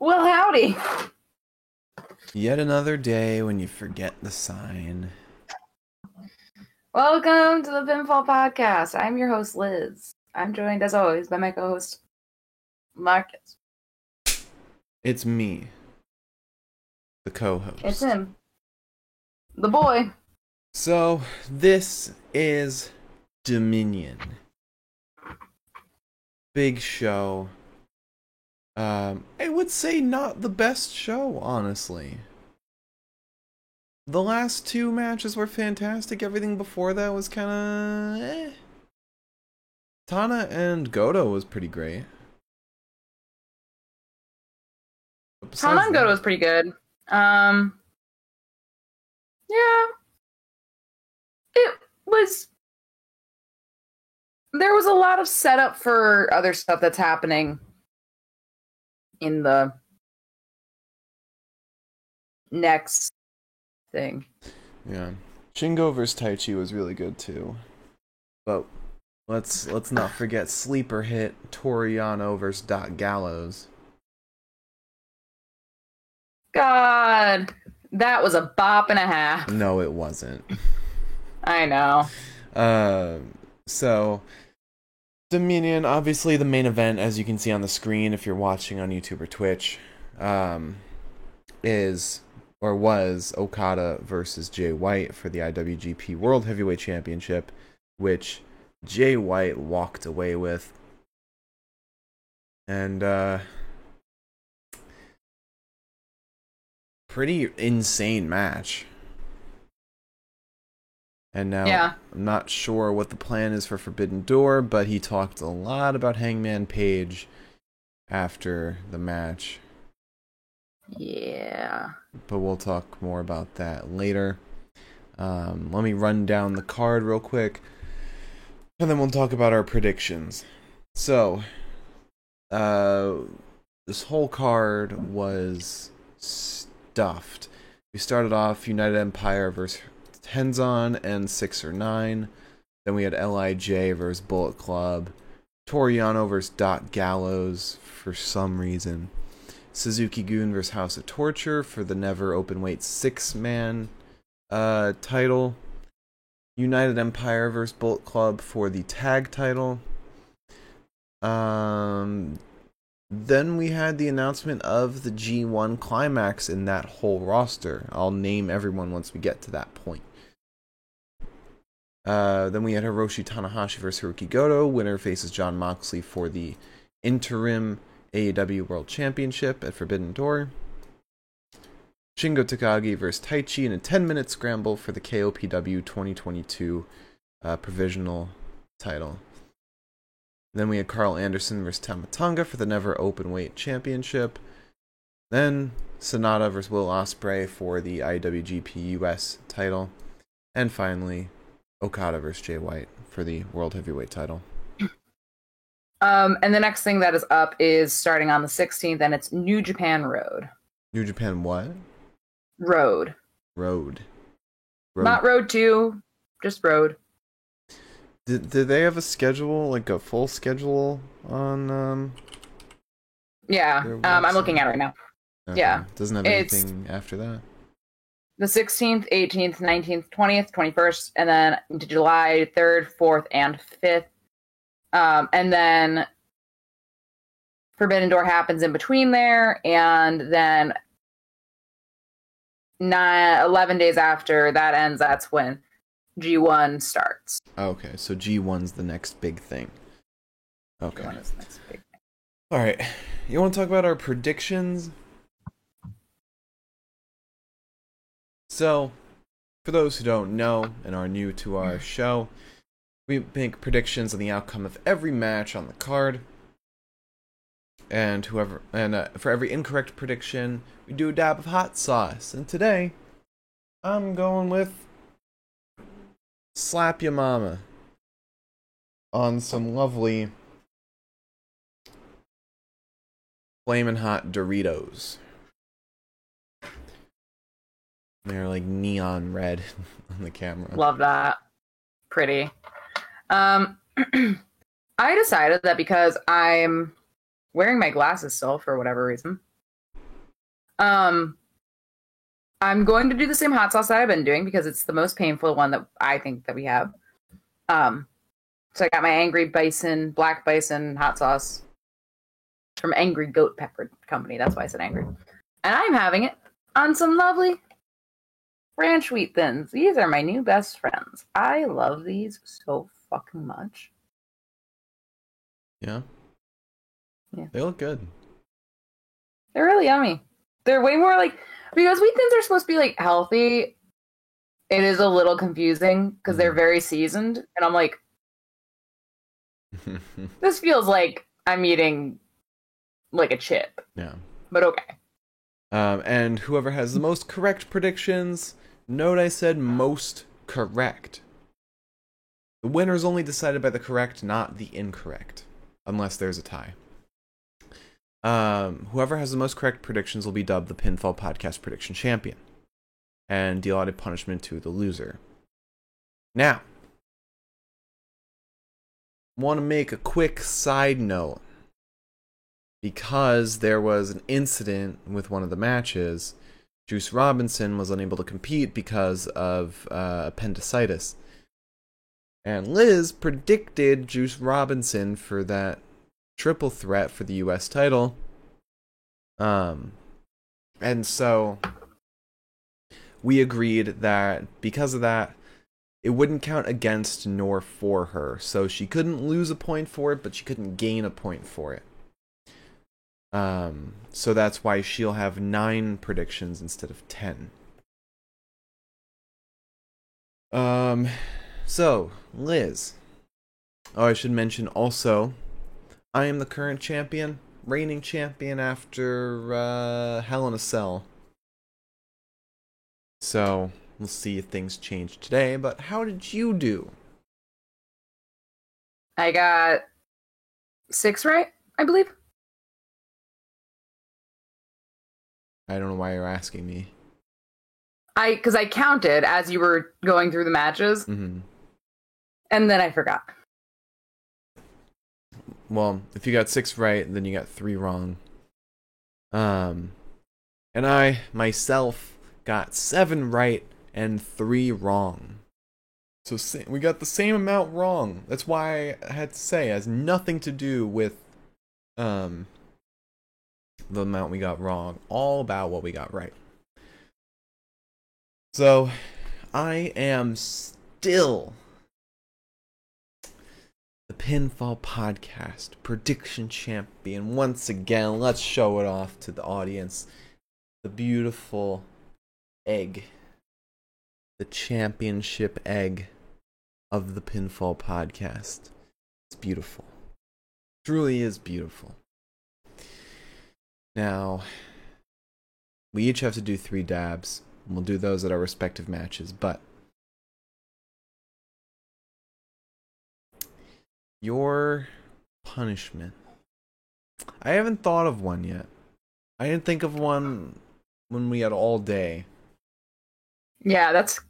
Well, howdy. Yet another day when you forget the sign. Welcome to the Pinfall Podcast. I'm your host, Liz. I'm joined, as always, by my co host, Marcus. It's me, the co host. It's him, the boy. So, this is Dominion. Big show. Um, I would say not the best show, honestly. The last two matches were fantastic. Everything before that was kind of eh. Tana and Goto was pretty great. Tana and Goto was pretty good. Um, yeah, it was. There was a lot of setup for other stuff that's happening in the next thing. Yeah. Shingo versus Taichi was really good too. But let's let's not forget sleeper hit Toru Yano versus Doc Gallows. God, that was a bop and a half. No, it wasn't. I know. Um so Dominion, obviously the main event, as you can see on the screen if you're watching on YouTube or Twitch, um, is or was Okada versus Jay White for the IWGP World Heavyweight Championship, which Jay White walked away with. And uh pretty insane match. And now Yeah. I'm not sure what the plan is for Forbidden Door, but he talked a lot about Hangman Page after the match. Yeah. But we'll talk more about that later. Um, let me run down the card real quick, and then we'll talk about our predictions. So, uh, this whole card was stuffed. We started off United Empire versus Tenzan and six or nine. Then we had Lij versus Bullet Club, Toru Yano versus Doc Gallows for some reason. Suzuki-Gun versus House of Torture for the never open weight six man uh, title. United Empire versus Bullet Club for the tag title. Um, then we had the announcement of the G1 climax in that whole roster. I'll name everyone once we get to that point. Uh, then we had Hiroshi Tanahashi versus Hiroki Goto. Winner faces Jon Moxley for the interim AEW World Championship at Forbidden Door. Shingo Takagi versus Taichi in a 10 minute scramble for the KOPW 2022 uh, provisional title. Then we had Karl Anderson versus Tama Tonga for the Never Openweight Championship. Then Sanada versus Will Ospreay for the IWGP US title. And finally, Okada versus Jay White for the World Heavyweight title. Um, and the next thing that is up is starting on the 16th, and it's New Japan Road. New Japan what? Road. Road. Road. Not Road 2, just Road. Did, did they have a schedule, like a full schedule on um Yeah. Um, I'm looking at it right now. okay. Yeah. Doesn't have It's- anything after that. The 16th, 18th, 19th, 20th, 21st, and then into July 3rd, 4th, and 5th. Um, and then Forbidden Door happens in between there, and then nine, 11 days after that ends, that's when G1 starts. Okay, so G1's the next big thing. Okay. G1 is the next big thing. All right. You want to talk about our predictions? So, for those who don't know and are new to our show, we make predictions on the outcome of every match on the card. And whoever and uh, for every incorrect prediction, we do a dab of hot sauce. And today, I'm going with slap your mama on some lovely flaming hot Doritos. They're like neon red on the camera. Love that. Pretty. Um, I decided that because I'm wearing my glasses still for whatever reason, Um, I'm going to do the same hot sauce that I've been doing because it's the most painful one that I think that we have. Um, so I got my Angry Bison, Black Bison hot sauce from Angry Goat Pepper Company. That's why I said angry. And I'm having it on some lovely ranch wheat thins. These are my new best friends. I love these so fucking much. Yeah. Yeah. They look good. They're really yummy. They're way more like because wheat thins are supposed to be like healthy. It is a little confusing because they're Mhm. very seasoned, and I'm like, this feels like I'm eating like a chip, yeah. but okay. Um, and whoever has the most correct predictions, note I said most correct. The winner is only decided by the correct, not the incorrect, unless there's a tie. Um, whoever has the most correct predictions will be dubbed the Pinfall Podcast Prediction Champion and deal out a punishment to the loser. Now, want to make a quick side note because there was an incident with one of the matches. Juice Robinson was unable to compete because of uh, appendicitis. And Liz predicted Juice Robinson for that triple threat for the US title. Um and so we agreed that because of that it wouldn't count against nor for her. So she couldn't lose a point for it, but she couldn't gain a point for it. Um, so that's why she'll have nine predictions instead of ten. Um, so Liz. Oh, I should mention also, I am the current champion, reigning champion after uh, Hell in a Cell. So we'll see if things change today. But how did you do? I got six right, I believe. I don't know why you're asking me. I because I counted as you were going through the matches, hmm and then I forgot. Well, if you got six right, then you got three wrong. Um, and I myself got seven right and three wrong. So sa- we got the same amount wrong. That's why I had to say it has nothing to do with um the amount we got wrong. All about what we got right. So I am still the Pinfall Podcast prediction champion. Once again, let's show it off to the audience. The beautiful egg, the championship egg of the Pinfall Podcast. It's beautiful. Truly is beautiful. Now, we each have to do three dabs. And we'll do those at our respective matches, but your punishment. I haven't thought of one yet. I didn't think of one when we had all day. Yeah, that's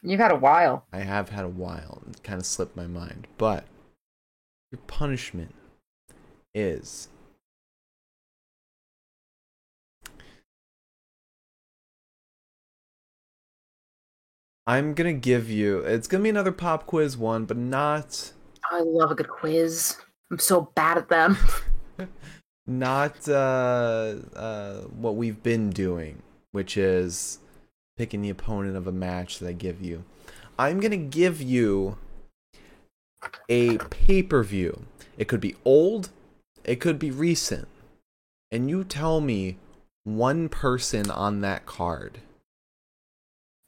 you've had a while. I have had a while. It kind of slipped my mind. But your punishment is I'm gonna give you it's gonna be another pop quiz one, but not I love a good quiz. I'm so bad at them. not uh uh what we've been doing, which is picking the opponent of a match that I give you. I'm gonna give you a pay-per-view. It could be old, it could be recent. And you tell me one person on that card.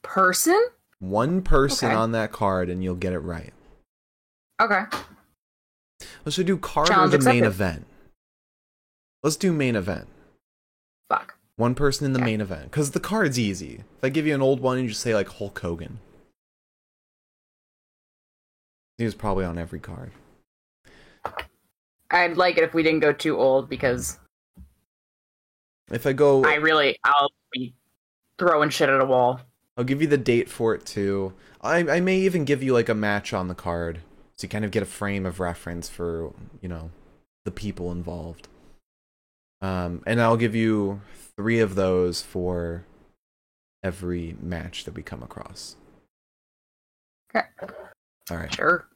Person? One person Okay. on that card and you'll get it right. Okay. Let's do card Challenge or the main event. Let's do main event. Fuck. One person in the Okay. main event. Because the card's easy. If I give you an old one, and you just say like Hulk Hogan. He was probably on every card. I'd like it if we didn't go too old because If I go, I really I'll be throwing shit at a wall. I'll give you the date for it too. I I may even give you like a match on the card, so you kind of get a frame of reference for you know the people involved. Um, and I'll give you three of those for every match that we come across. Okay. All right. Sure.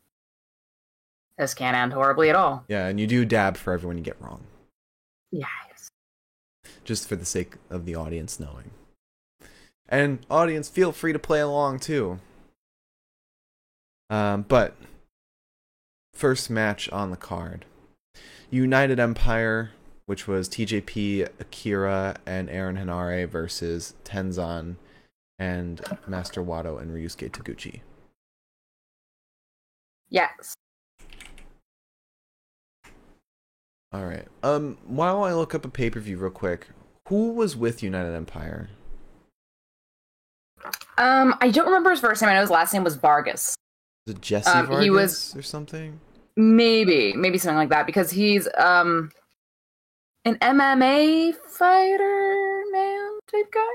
This can't end horribly at all. Yeah, and you do dab for everyone you get wrong, Yes. just for the sake of the audience knowing. And audience, feel free to play along too. Um, but first match on the card, United Empire, which was TJP, Akira, and Aaron Henare versus Tenzan and Master Wato and Ryusuke Taguchi. Yes. All right. Um, while I look up a pay per view real quick, who was with United Empire? Um, I don't remember his first name. I know his last name was Vargas. It Jesse Um, Vargas he was- or something? Maybe, maybe something like that because he's um an MMA fighter man type guy.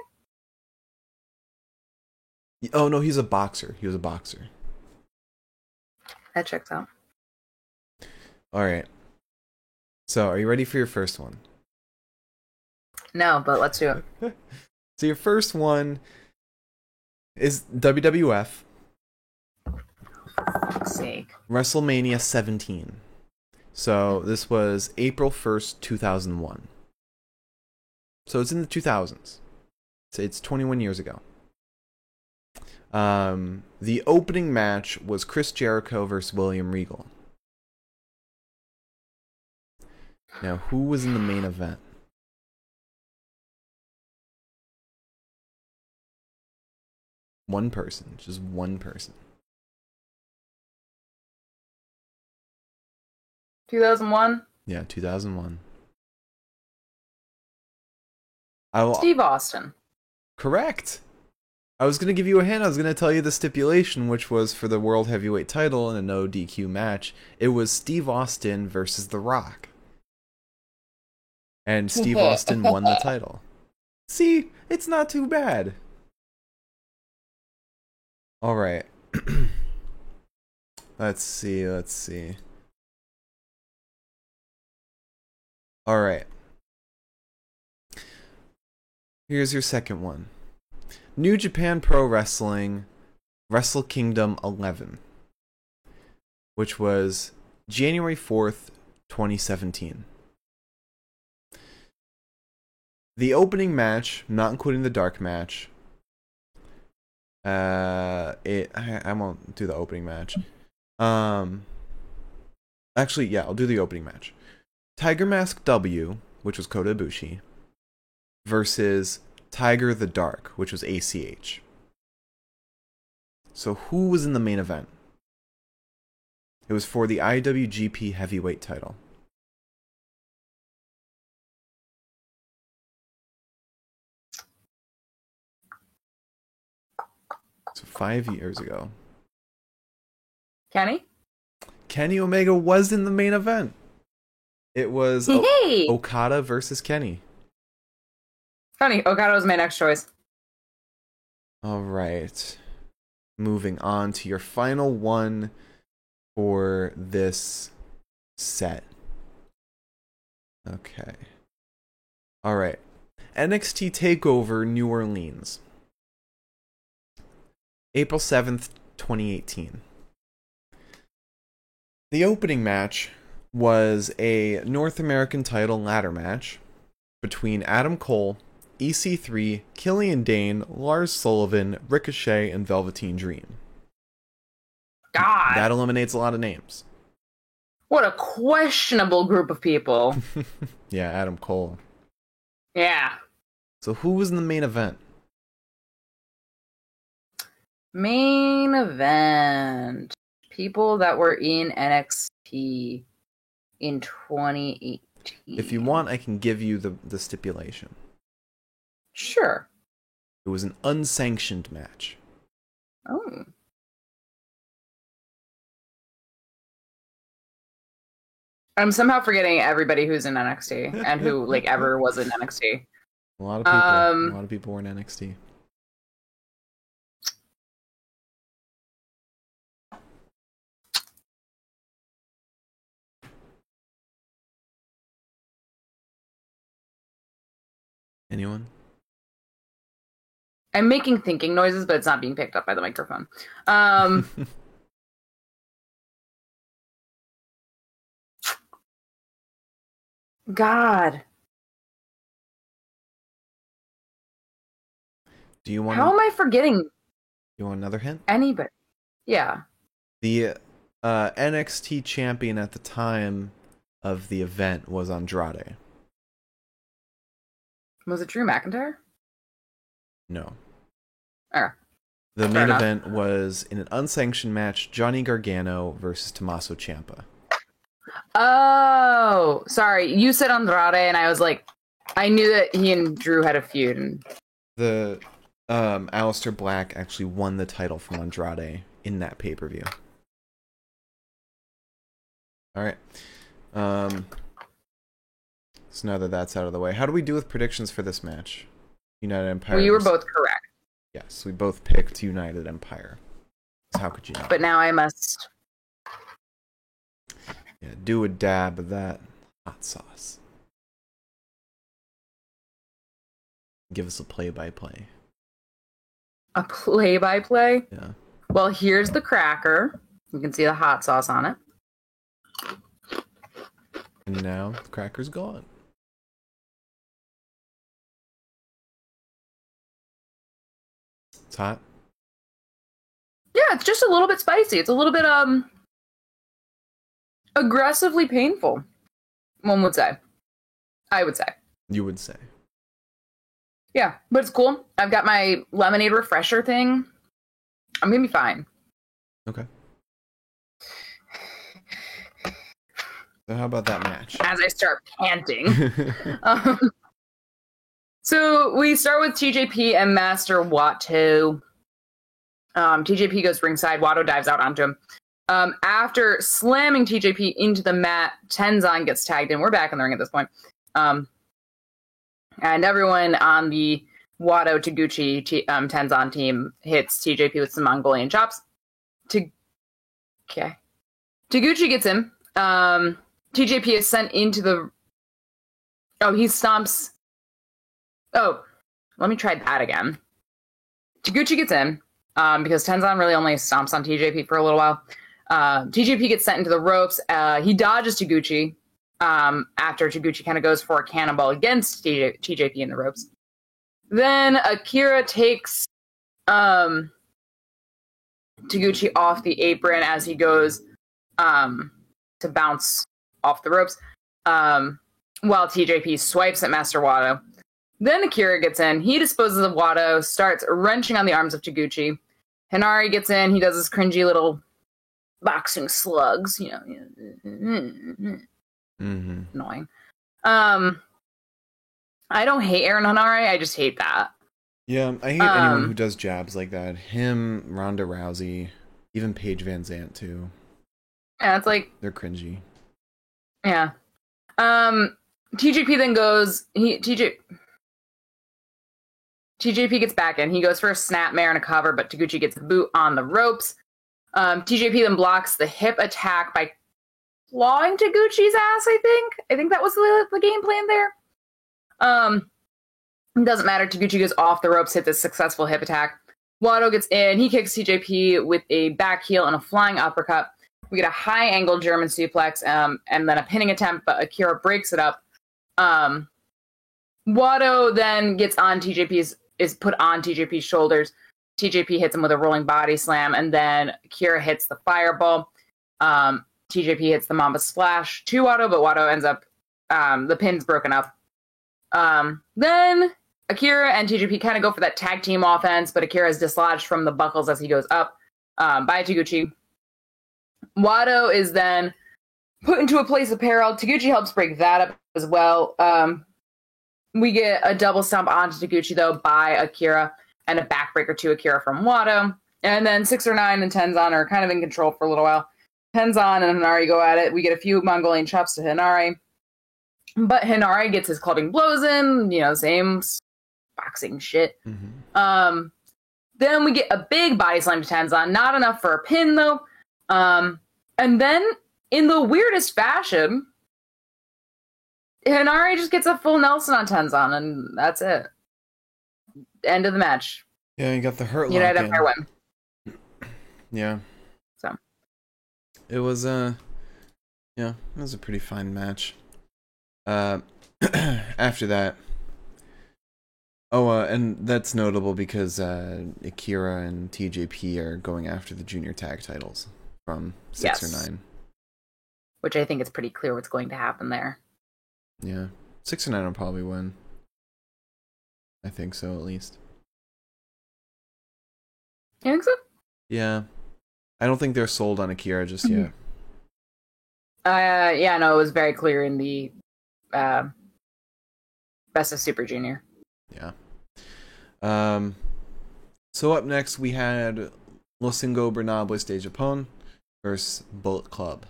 Oh no, he's a boxer. He was a boxer. That checks out. All right. So, are you ready for your first one? No, but let's do it. So, your first one is WWF sake. WrestleMania 17. So, this was April 1st, 2001. So, it's in the 2000s. So, it's 21 years ago. Um, the opening match was Chris Jericho versus William Regal. Now, who was in the main event? One person, just one person. 2001. Yeah, 2001. I will, Steve Austin. correct. I was going to give you a hint. I was going to tell you the stipulation, which was for the World Heavyweight title in a no DQ match. It was Steve Austin versus The Rock. And Steve Austin won the title. See, it's not too bad. All right. let's see, let's see. All right. Here's your second one. New Japan Pro Wrestling Wrestle Kingdom 11, which was January 4th, 2017. The opening match, not including the dark match, uh, it I, I won't do the opening match. Um, actually, yeah, I'll do the opening match. Tiger Mask W, which was Kota Ibushi, versus Tiger the Dark, which was ACH. So who was in the main event? It was for the IWGP Heavyweight title. So five years ago. Kenny? Kenny Omega was in the main event. It was o- Hey! Okada versus Kenny. Funny, Okada was my next choice. All right. Moving on to your final one for this set. Okay. All right. NXT TakeOver New Orleans. April 7th, 2018. The opening match was a North American title ladder match between Adam Cole, EC3, Killian Dain, Lars Sullivan, Ricochet, and Velveteen Dream. God. That eliminates a lot of names. what a questionable group of people. Yeah, Adam Cole. yeah. So who was in the main event? Main event. People that were in NXT in 2018. If you want, I can give you the, the stipulation. Sure. It was an unsanctioned match. Oh. I'm somehow forgetting everybody who's in NXT and who like ever was in NXT. A lot of people. Um, a lot of people were in NXT. Anyone? I'm making thinking noises, but it's not being picked up by the microphone. Um, God, Do you want? how am I forgetting you want another hint? anybody? Yeah, The uh, NXT champion at the time of the event was Andrade. Was it Drew McIntyre? No. Okay. The Fair main enough. event was in an unsanctioned match: Johnny Gargano versus Tommaso Ciampa. Oh, sorry. You said Andrade, and I was like, I knew that he and Drew had a feud. And The um, Aleister Black actually won the title from Andrade in that pay per view. All right. Um, so now that that's out of the way, how do we do with predictions for this match? United Empire. well, you were both correct, Yes, we both picked United Empire. So how could you not? but now I must. Yeah, do a dab of that hot sauce. Give us a play-by-play. A play-by-play. Yeah. Well, here's the cracker. You can see the hot sauce on it. And now the cracker's gone. It's hot. Yeah, it's just a little bit spicy. It's a little bit um aggressively painful. One would say. I would say. You would say. Yeah, but it's cool. I've got my lemonade refresher thing. I'm gonna be fine. Okay. So how about that match? As I start panting. um, so we start with TJP and Master Wato. Um, TJP goes ringside. Wato dives out onto him. Um, after slamming TJP into the mat, Tenzan gets tagged in. We're back in the ring at this point. Um, and everyone on the Wato Taguchi T- um, Tenzan team hits TJP with some Mongolian chops. To okay, Taguchi gets him. Um, TJP is sent into the. Oh, he stomps. Oh, let me try that again. Taguchi gets in um, because Tenzan really only stomps on TJP for a little while. Uh, TJP gets sent into the ropes. Uh, he dodges Taguchi um, after Taguchi kind of goes for a cannonball against TJ- TJP in the ropes. Then Akira takes um, Taguchi off the apron as he goes um, to bounce off the ropes, um, while TJP swipes at Master Wato. Then Akira gets in. He disposes of Wato, starts wrenching on the arms of Taguchi. Henare gets in. He does his cringy little boxing slugs, you know, mm-hmm. annoying. Um, I don't hate Aaron Henare. I just hate that. Yeah, I hate anyone Um, who does jabs like that. Him, Ronda Rousey, even Paige Van Zant too. Yeah, it's like They're cringy. Yeah. Um TJP then goes he TJ TJP gets back in. He goes for a snapmare and a cover, but Taguchi gets the boot on the ropes. Um, TJP then blocks the hip attack by clawing Taguchi's ass, I think. I think that was the, the game plan there. Um, doesn't matter. Taguchi goes off the ropes, hits a successful hip attack. Wato gets in. He kicks TJP with a back heel and a flying uppercut. We get a high angle German suplex um, and then a pinning attempt, but Akira breaks it up. Um, Wato then gets on TJP's is put on TJP's shoulders. TJP hits him with a rolling body slam, and then Akira hits the fireball. Um, TJP hits the Mamba Splash to Wato, but Wato ends up um, the pin's broken up. Um, then Akira and TJP kind of go for that tag team offense, but Akira is dislodged from the buckles as he goes up um, by Taguchi. Wato is then put into a place of peril. Taguchi helps break that up as well. Um, we get a double stomp onto Taguchi though by Akira and a backbreaker to Akira from Wato. And then six or nine and Tenzan are kind of in control for a little while. Tenzan and Henare go at it. We get a few Mongolian chops to Henare. But Henare gets his clubbing blows in, you know, same boxing shit. Mm-hmm. Um, then we get a big body slam to Tenzan. Not enough for a pin though. Um, and then in the weirdest fashion, Henare just gets a full Nelson on Tenzan, and that's it. End of the match. Yeah, you got the hurt United. Empire win. Yeah. So. It was a yeah, it was a pretty fine match. Uh after that Oh, uh, and that's notable because uh, Akira and TJP are going after the junior tag titles from six Yes. or nine. Which I think it's pretty clear what's going to happen there. Yeah, six or nine will probably win. I think so, at least. You think so? Yeah, I don't think they're sold on Akira just Mhm. yet. Uh, yeah, no, it was very clear in the uh, Best of Super Junior. Yeah. Um. So up next we had Losingo Ingobernables de Japón versus Bullet Club.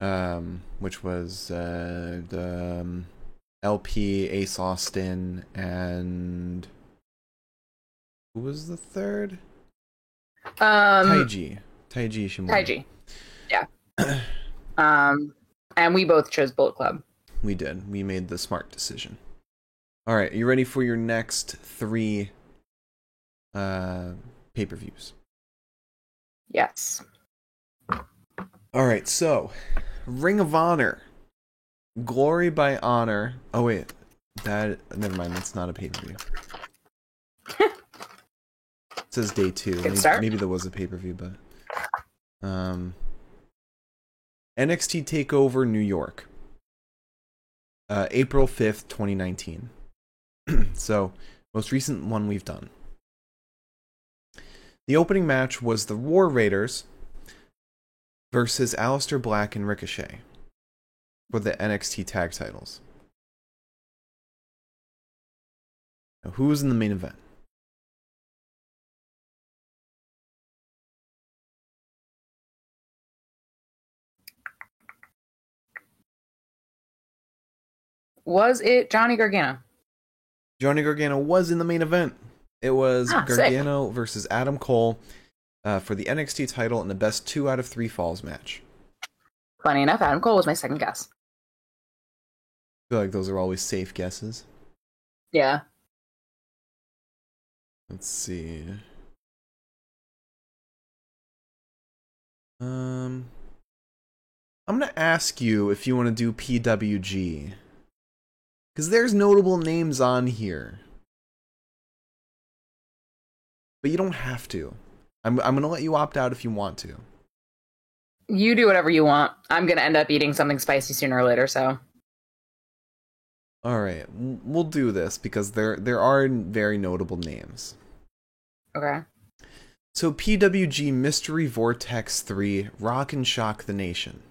Um, which was uh, the um, LP, Ace Austin, and who was the third? Um, Taiji. Taiji Ishimori. Taiji. Yeah. um, and we both chose Bullet Club. We did. We made the smart decision. All right, you ready for your next three uh, pay per views? Yes. All right, so Ring of Honor, Glory by Honor. Oh wait, that never mind. That's not a pay per view. it says day two. Maybe, maybe there was a pay per view, but um, NXT Takeover New York, uh, April fifth, twenty nineteen. so most recent one we've done. The opening match was the War Raiders versus Aleister Black and Ricochet for the NXT tag titles. Now, who was in the main event? Was it Johnny Gargano? Johnny Gargano was in the main event. It was Ah, sick. Gargano versus Adam Cole uh, for the NXT title in the best two out of three falls match. Funny enough, Adam Cole was my second guess. I feel like those are always safe guesses. Yeah. Let's see. Um, I'm gonna ask you if you want to do PWG, because there's notable names on here, but you don't have to. I'm I'm gonna let you opt out if you want to. You do whatever you want. I'm gonna end up eating something spicy sooner or later, so All right, we'll do this because there there are very notable names. okay. So PWG Mystery Vortex 3 Rock and Shock the Nation.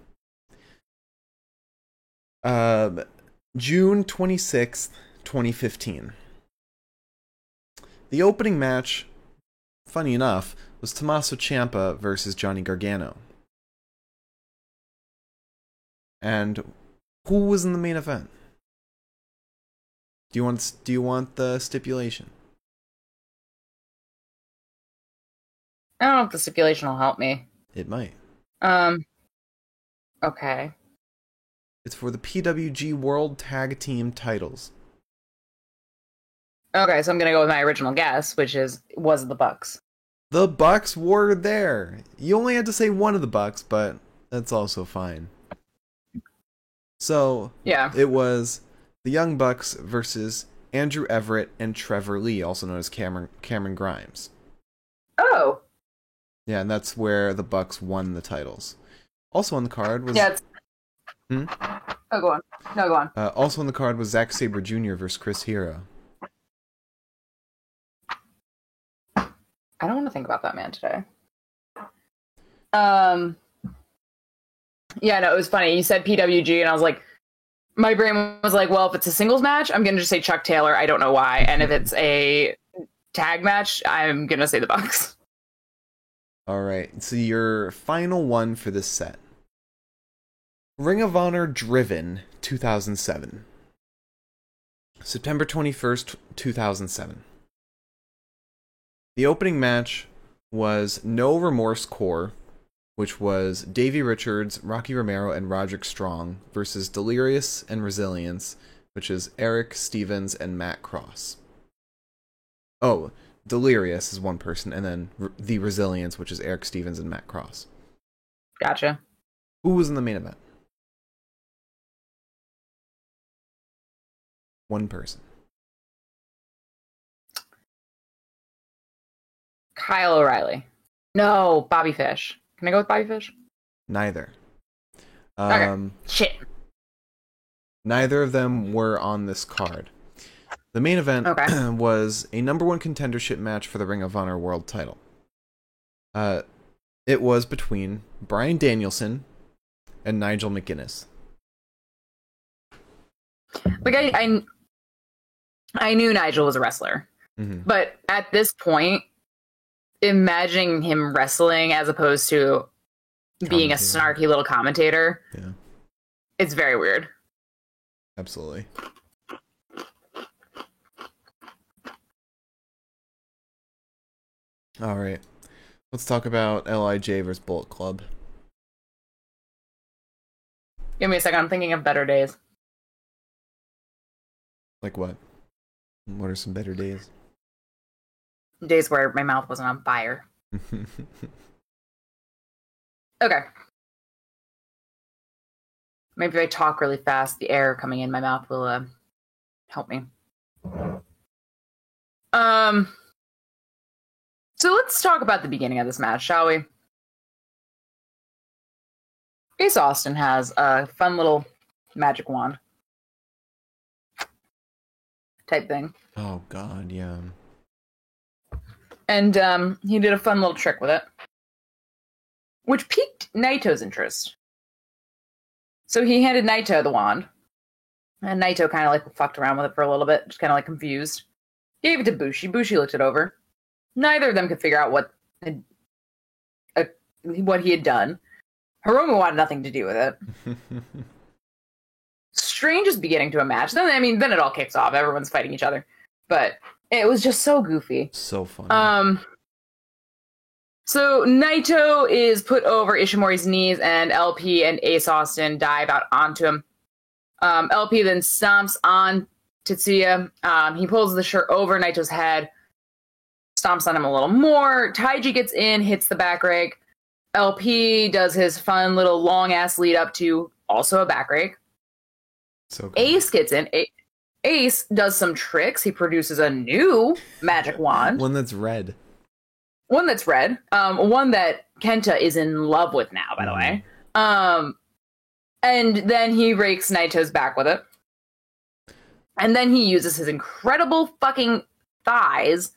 Um June 26th, 2015. The opening match, funny enough, was Tommaso Ciampa versus Johnny Gargano. And who was in the main event? Do you want do you want the stipulation? I don't know if the stipulation will help me. It might. Um. Okay. It's for the PWG World Tag Team titles. Okay, so I'm gonna go with my original guess, which is was the Bucks. The Bucks were there. You only had to say one of the Bucks, but that's also fine. So Yeah. it was the Young Bucks versus Andrew Everett and Trevor Lee, also known as Cameron Cameron Grimes. Oh. Yeah, and that's where the Bucks won the titles. Also on the card was Yeah. It's... Hmm? Oh, go on. No, go on. uh, also on the card was Zack Sabre Jr. versus Chris Hero. I don't want to think about that man today. Um. Yeah, no, it was funny. You said PWG, and I was like, my brain was like, well, if it's a singles match, I'm gonna just say Chuck Taylor. I don't know why. And if it's a tag match, I'm gonna say the Bucks. All right. So your final one for this set. Ring of Honor Driven 2007. September 21st, 2007. The opening match was No Remorse Corps which was Davey Richards, Rocky Romero, and Roderick Strong versus Delirious and Resilience, which is Erick Stevens and Matt Cross. Oh, Delirious is one person, and then the Resilience, which is Erick Stevens and Matt Cross. Gotcha. Who was in the main event? One person. Kyle O'Reilly. No, Bobby Fish. Can I go with Bobby Fish? Neither. Okay. Um, Shit. neither of them were on this card. The main event Okay. was a number one contendership match for the Ring of Honor World Title. Uh, it was between Bryan Danielson and Nigel McGuinness. Like I, I, I knew Nigel was a wrestler, hmm but at this point, imagining him wrestling as opposed to being a snarky little commentator, Yeah, it's very weird. absolutely. All right, let's talk about Lij versus Bullet Club. Give me a second. I'm thinking of better days. Like what? What are some better days? Days where my mouth wasn't on fire. Okay. Maybe if I talk really fast, the air coming in my mouth will uh, help me. Um. So let's talk about the beginning of this match, shall we? Ace Austin has a fun little magic wand type thing. oh God, yeah. And um, he did a fun little trick with it, which piqued Naito's interest. So he handed Naito the wand, and Naito kind of like fucked around with it for a little bit, just kind of like confused. Gave it to Bushi. Bushi looked it over. Neither of them could figure out what had, uh, what he had done. Hiromu wanted nothing to do with it. Strangest beginning to a match. Then I mean, then it all kicks off. Everyone's fighting each other, but it was just so goofy. so funny. Um. So Naito is put over Ishimori's knees, and LP and Ace Austin dive out onto him. Um, LP then stomps on Tetsuya. Um, he pulls the shirt over Naito's head, stomps on him a little more. Taiji gets in, hits the back rake. LP does his fun little long ass lead up to also a back rake. so good. Ace gets in. A- Ace does some tricks. He produces a new magic wand one that's red. one that's red, um, one that Kenta is in love with now, by the way. Um, and then he rakes Naito's back with it. And then he uses his incredible fucking thighs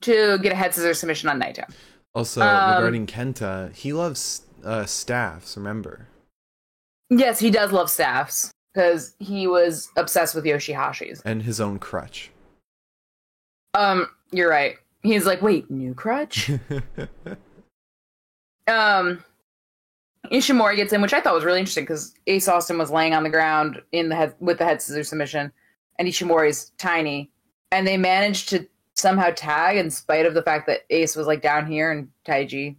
to get a head scissors submission on Naito. Also, Um, regarding Kenta, he loves uh, staffs. Remember? Yes, he does love staffs because he was obsessed with Yoshi-Hashi's. and his own crutch. Um, you're right. He's like, wait, new crutch? um Ishimori gets in, which I thought was really interesting because Ace Austin was laying on the ground in the head with the head scissors submission, and Ishimori's tiny, and they managed to somehow tag in spite of the fact that Ace was like down here and Taiji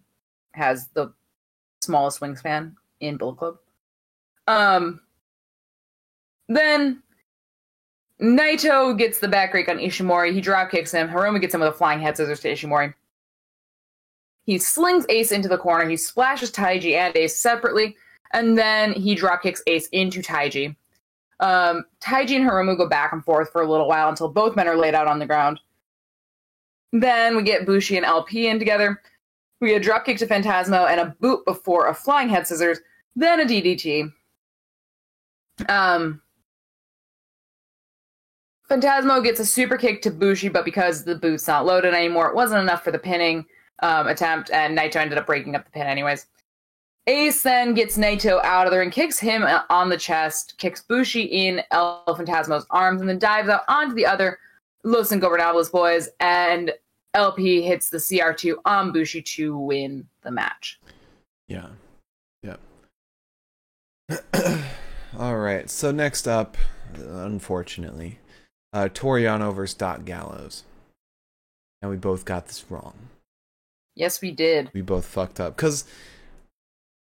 has the smallest wingspan in Bullet Club. Um, then Naito gets the back rake on Ishimori. He drop kicks him. Hiromu gets him with a flying head scissors to Ishimori. He slings Ace into the corner. He splashes Taiji and Ace separately, and then he drop kicks Ace into Taiji. Um, Taiji and Hiromu go back and forth for a little while until both men are laid out on the ground. Then we get Bushi and LP in together. We get a drop kick to Phantasmo and a boot before a flying head scissors, then a DDT. Um, Phantasmo gets a super kick to Bushi, but because the boot's not loaded anymore, it wasn't enough for the pinning um, attempt, and Naito ended up breaking up the pin anyways. Ace then gets Naito out of there and kicks him uh, on the chest, kicks Bushi in El Phantasmo's arms, and then dives out onto the other Los Ingobernables boys, and LP hits the CR2 on Bushi to win the match. Yeah. Yep. All right. So next up, unfortunately, uh, Toru Yano versus Doc Gallows. And we both got this wrong. Yes, we did. We both fucked up because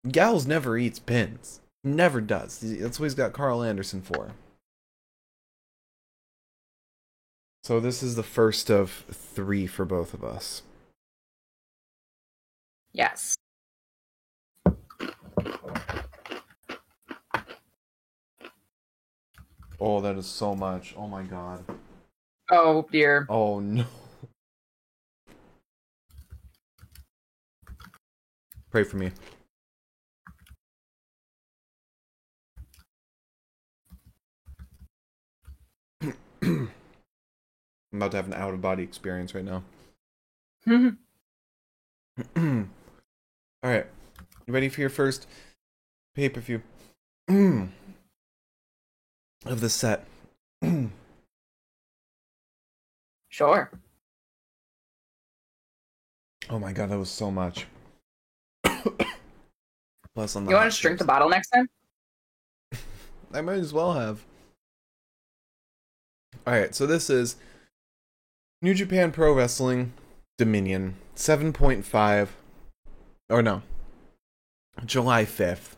Gallows never eats pins. Never does. That's what he's got Karl Anderson for. So this is the first of three for both of us. Yes. Oh, that is so much. Oh my god. Oh dear. Oh no. Pray for me. I'm about to have an out of body experience right now. Mm-hmm. All right. You ready for your first pay per view of the set? sure. Oh my god, that was so much. Plus on the You want to drink the bottle next time? I might as well have. Alright, so this is New Japan Pro Wrestling Dominion 7.5 or no. July 5th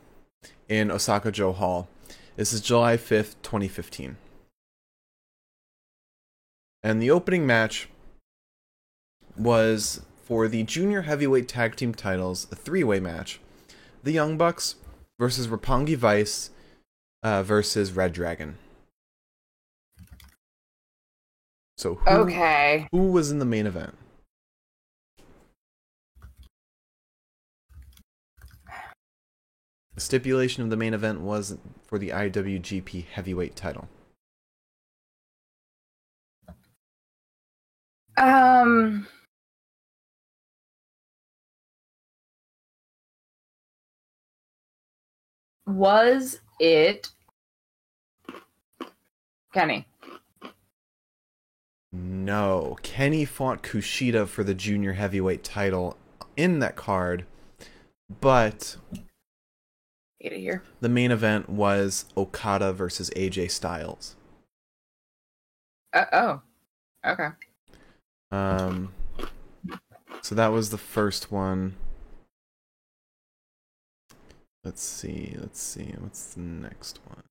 in Osaka-jo Hall. This is July 5th, 2015. And the opening match was for the junior heavyweight tag team titles, a three-way match. The Young Bucks versus Roppongi Vice uh, versus Red Dragon. So who, Okay. who was in the main event? The stipulation of the main event was for the IWGP Heavyweight title. Um. Was it Kenny? No, Kenny fought Kushida for the junior heavyweight title in that card, but Get it here. the main event was Okada versus AJ Styles. Uh, oh. Okay. Um, so that was the first one. Let's see. Let's see. What's the next one?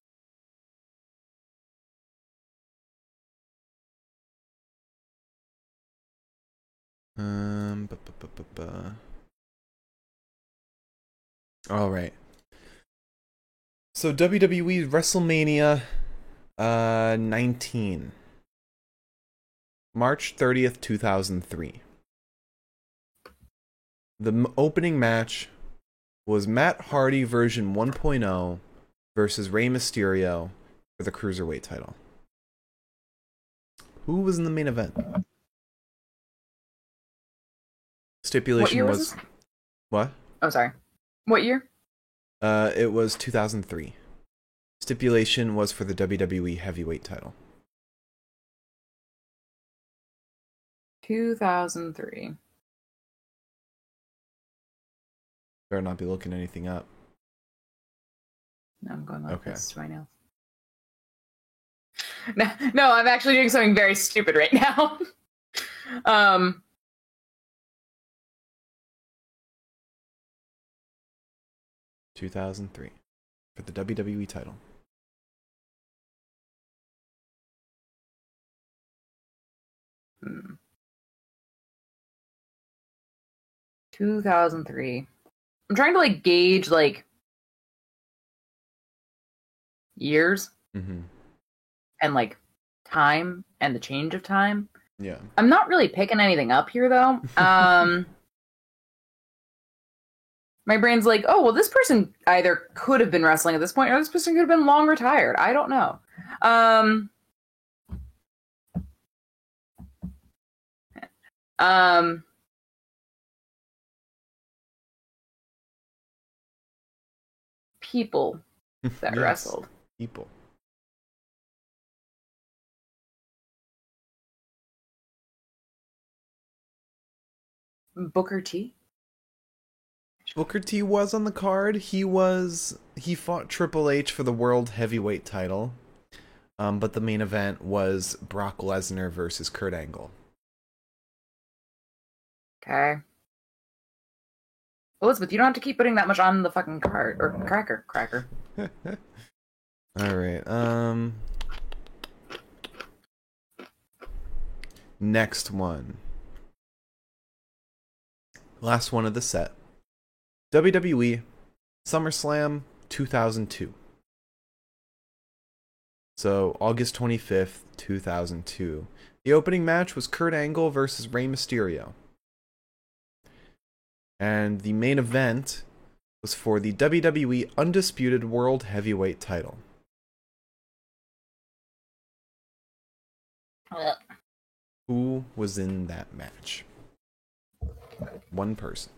Um. bu- bu- bu- bu- bu. All right. So WWE WrestleMania, uh, 19. March 30th, 2003. The m- opening match was Matt Hardy version 1.0 versus Rey Mysterio for the Cruiserweight title. Who was in the main event? Stipulation What was was what? Oh, sorry. What year? Uh, it was 2003. Stipulation was for the WWE Heavyweight title. 2003. Better not be looking anything up. No, I'm going like Okay. this right now. No, no, I'm actually doing something very stupid right now. um, Two thousand three for the WWE title. hmm. 2003. I'm trying to like gauge like years Mm-hmm. and like time and the change of time. Yeah. I'm not really picking anything up here though. Um My brain's like, "Oh, well this person either could have been wrestling at this point or this person could have been long retired. I don't know." Um Um people that Yes, wrestled. people. Booker T. Booker T was on the card. He was he fought Triple H for the World Heavyweight title. Um, but the main event was Brock Lesnar versus Kurt Angle. Okay. Elizabeth, you don't have to keep putting that much on the fucking card or cracker, cracker. All right. Um. Next one. Last one of the set. WWE SummerSlam 2002. So, August 25th, 2002. The opening match was Kurt Angle versus Rey Mysterio. And the main event was for the WWE Undisputed World Heavyweight title. Who was in that match? One person.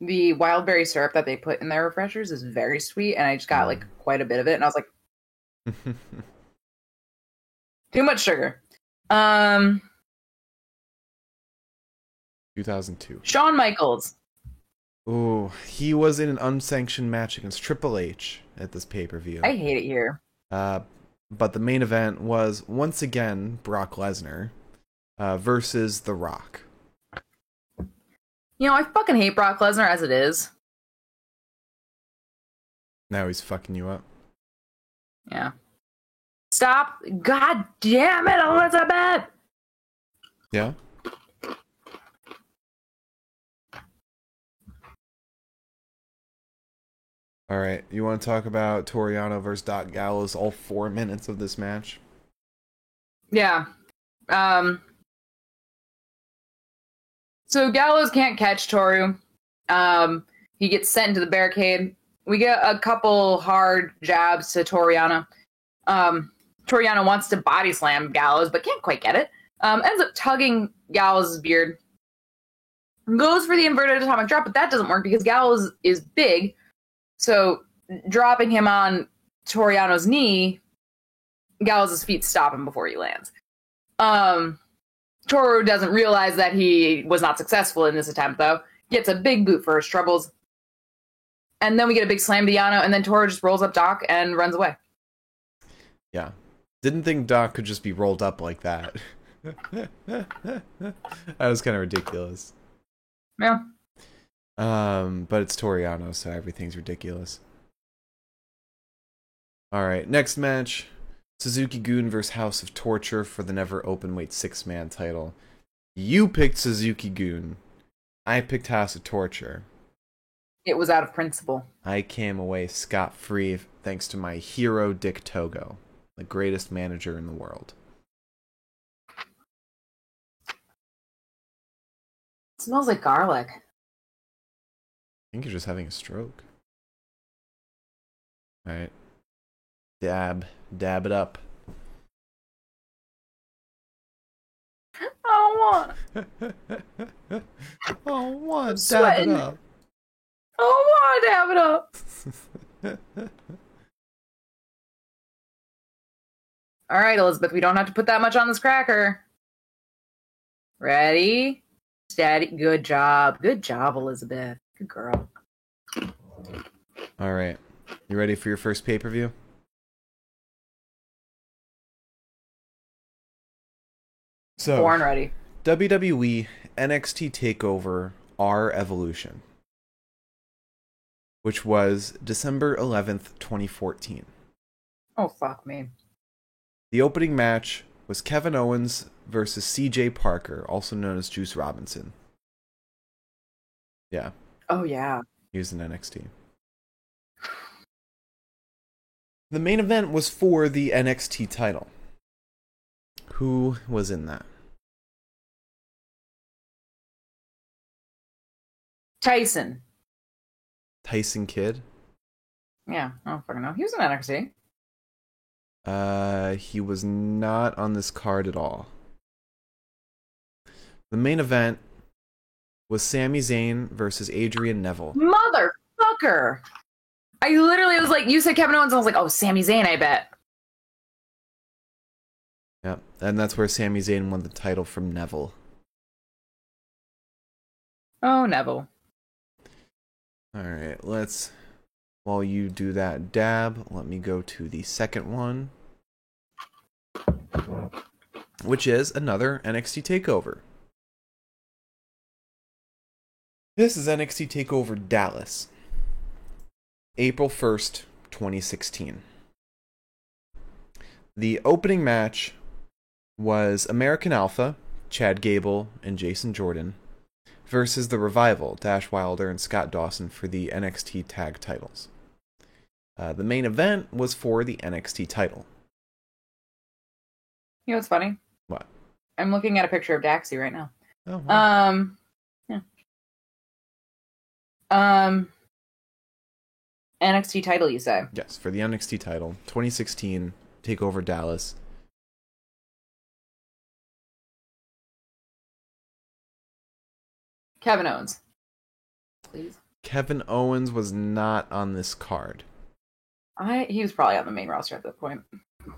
The wild berry syrup that they put in their refreshers is very sweet, and I just got like quite a bit of it, and I was like, too much sugar. Um, 2002. Shawn Michaels. Ooh, he was in an unsanctioned match against Triple H at this pay per view. I hate it here. Uh, but the main event was once again Brock Lesnar uh, versus The Rock. You know, I fucking hate Brock Lesnar as it is. Now he's fucking you up. Yeah. Stop. God damn it, Elizabeth. Yeah. All right, you want to talk about Toru Yano versus Doc Gallows? All four minutes of this match. Yeah. Um. So Gallows can't catch Toru. Um, he gets sent into the barricade. We get a couple hard jabs to Toru Yano. Um, Toru Yano wants to body slam Gallows, but can't quite get it. Um, ends up tugging Gallows' beard. Goes for the inverted atomic drop, but that doesn't work because Gallows is big. So dropping him on Toru Yano's knee, Gallows' feet stop him before he lands. Um, Toru doesn't realize that he was not successful in this attempt, though. Gets a big boot for his troubles. And then we get a big slam to Yano, and then Toru just rolls up Doc and runs away. Yeah. Didn't think Doc could just be rolled up like that. that was kind of ridiculous. Yeah. Um, but it's Toru Yano, so everything's ridiculous. All right, next match: Suzuki-Gun versus House of Torture for the never open weight six man title. You picked Suzuki-Gun. I picked House of Torture. It was out of principle. I came away scot free thanks to my hero Dick Togo, the greatest manager in the world. It smells like garlic. I think you're just having a stroke. All right. Dab. Dab it up. I don't want. oh, what? Dab it up. I don't want to have it up. All right, Elizabeth, we don't have to put that much on this cracker. Ready? Steady. Good job. Good job, Elizabeth. Good girl. All right. You ready for your first pay per view? So, Born ready. WWE NXT TakeOver R Evolution, which was December 11th, 2014. Oh, fuck me. The opening match was Kevin Owens versus CJ Parker, also known as Juice Robinson. Yeah, Oh, yeah. he was in NXT. The main event was for the NXT title. Who was in that? Tyson. Tyson Kidd. Yeah, I don't fucking know. He was in NXT. Uh, he was not on this card at all. The main event was Sami Zayn versus Adrian Neville. Motherfucker. I literally was like, you said Kevin Owens. I was like, oh, Sami Zayn, I bet. Yep, and that's where Sami Zayn won the title from Neville. Oh, Neville. All right, let's. While you do that dab, let me go to the second one, which is another NXT takeover. This is NXT TakeOver Dallas, April 1st, 2016. The opening match was American Alpha, Chad Gable, and Jason Jordan versus the Revival, Dash Wilder and Scott Dawson for the NXT tag titles. Uh, the main event was for the NXT title. You know what's funny? What? I'm looking at a picture of Daxie right now. Oh, wow. Um, yeah. Um, NXT title, you say? yes, for the NXT title, 2016 Takeover Dallas. Kevin Owens. Please. Kevin Owens was not on this card. I he was probably on the main roster at that point.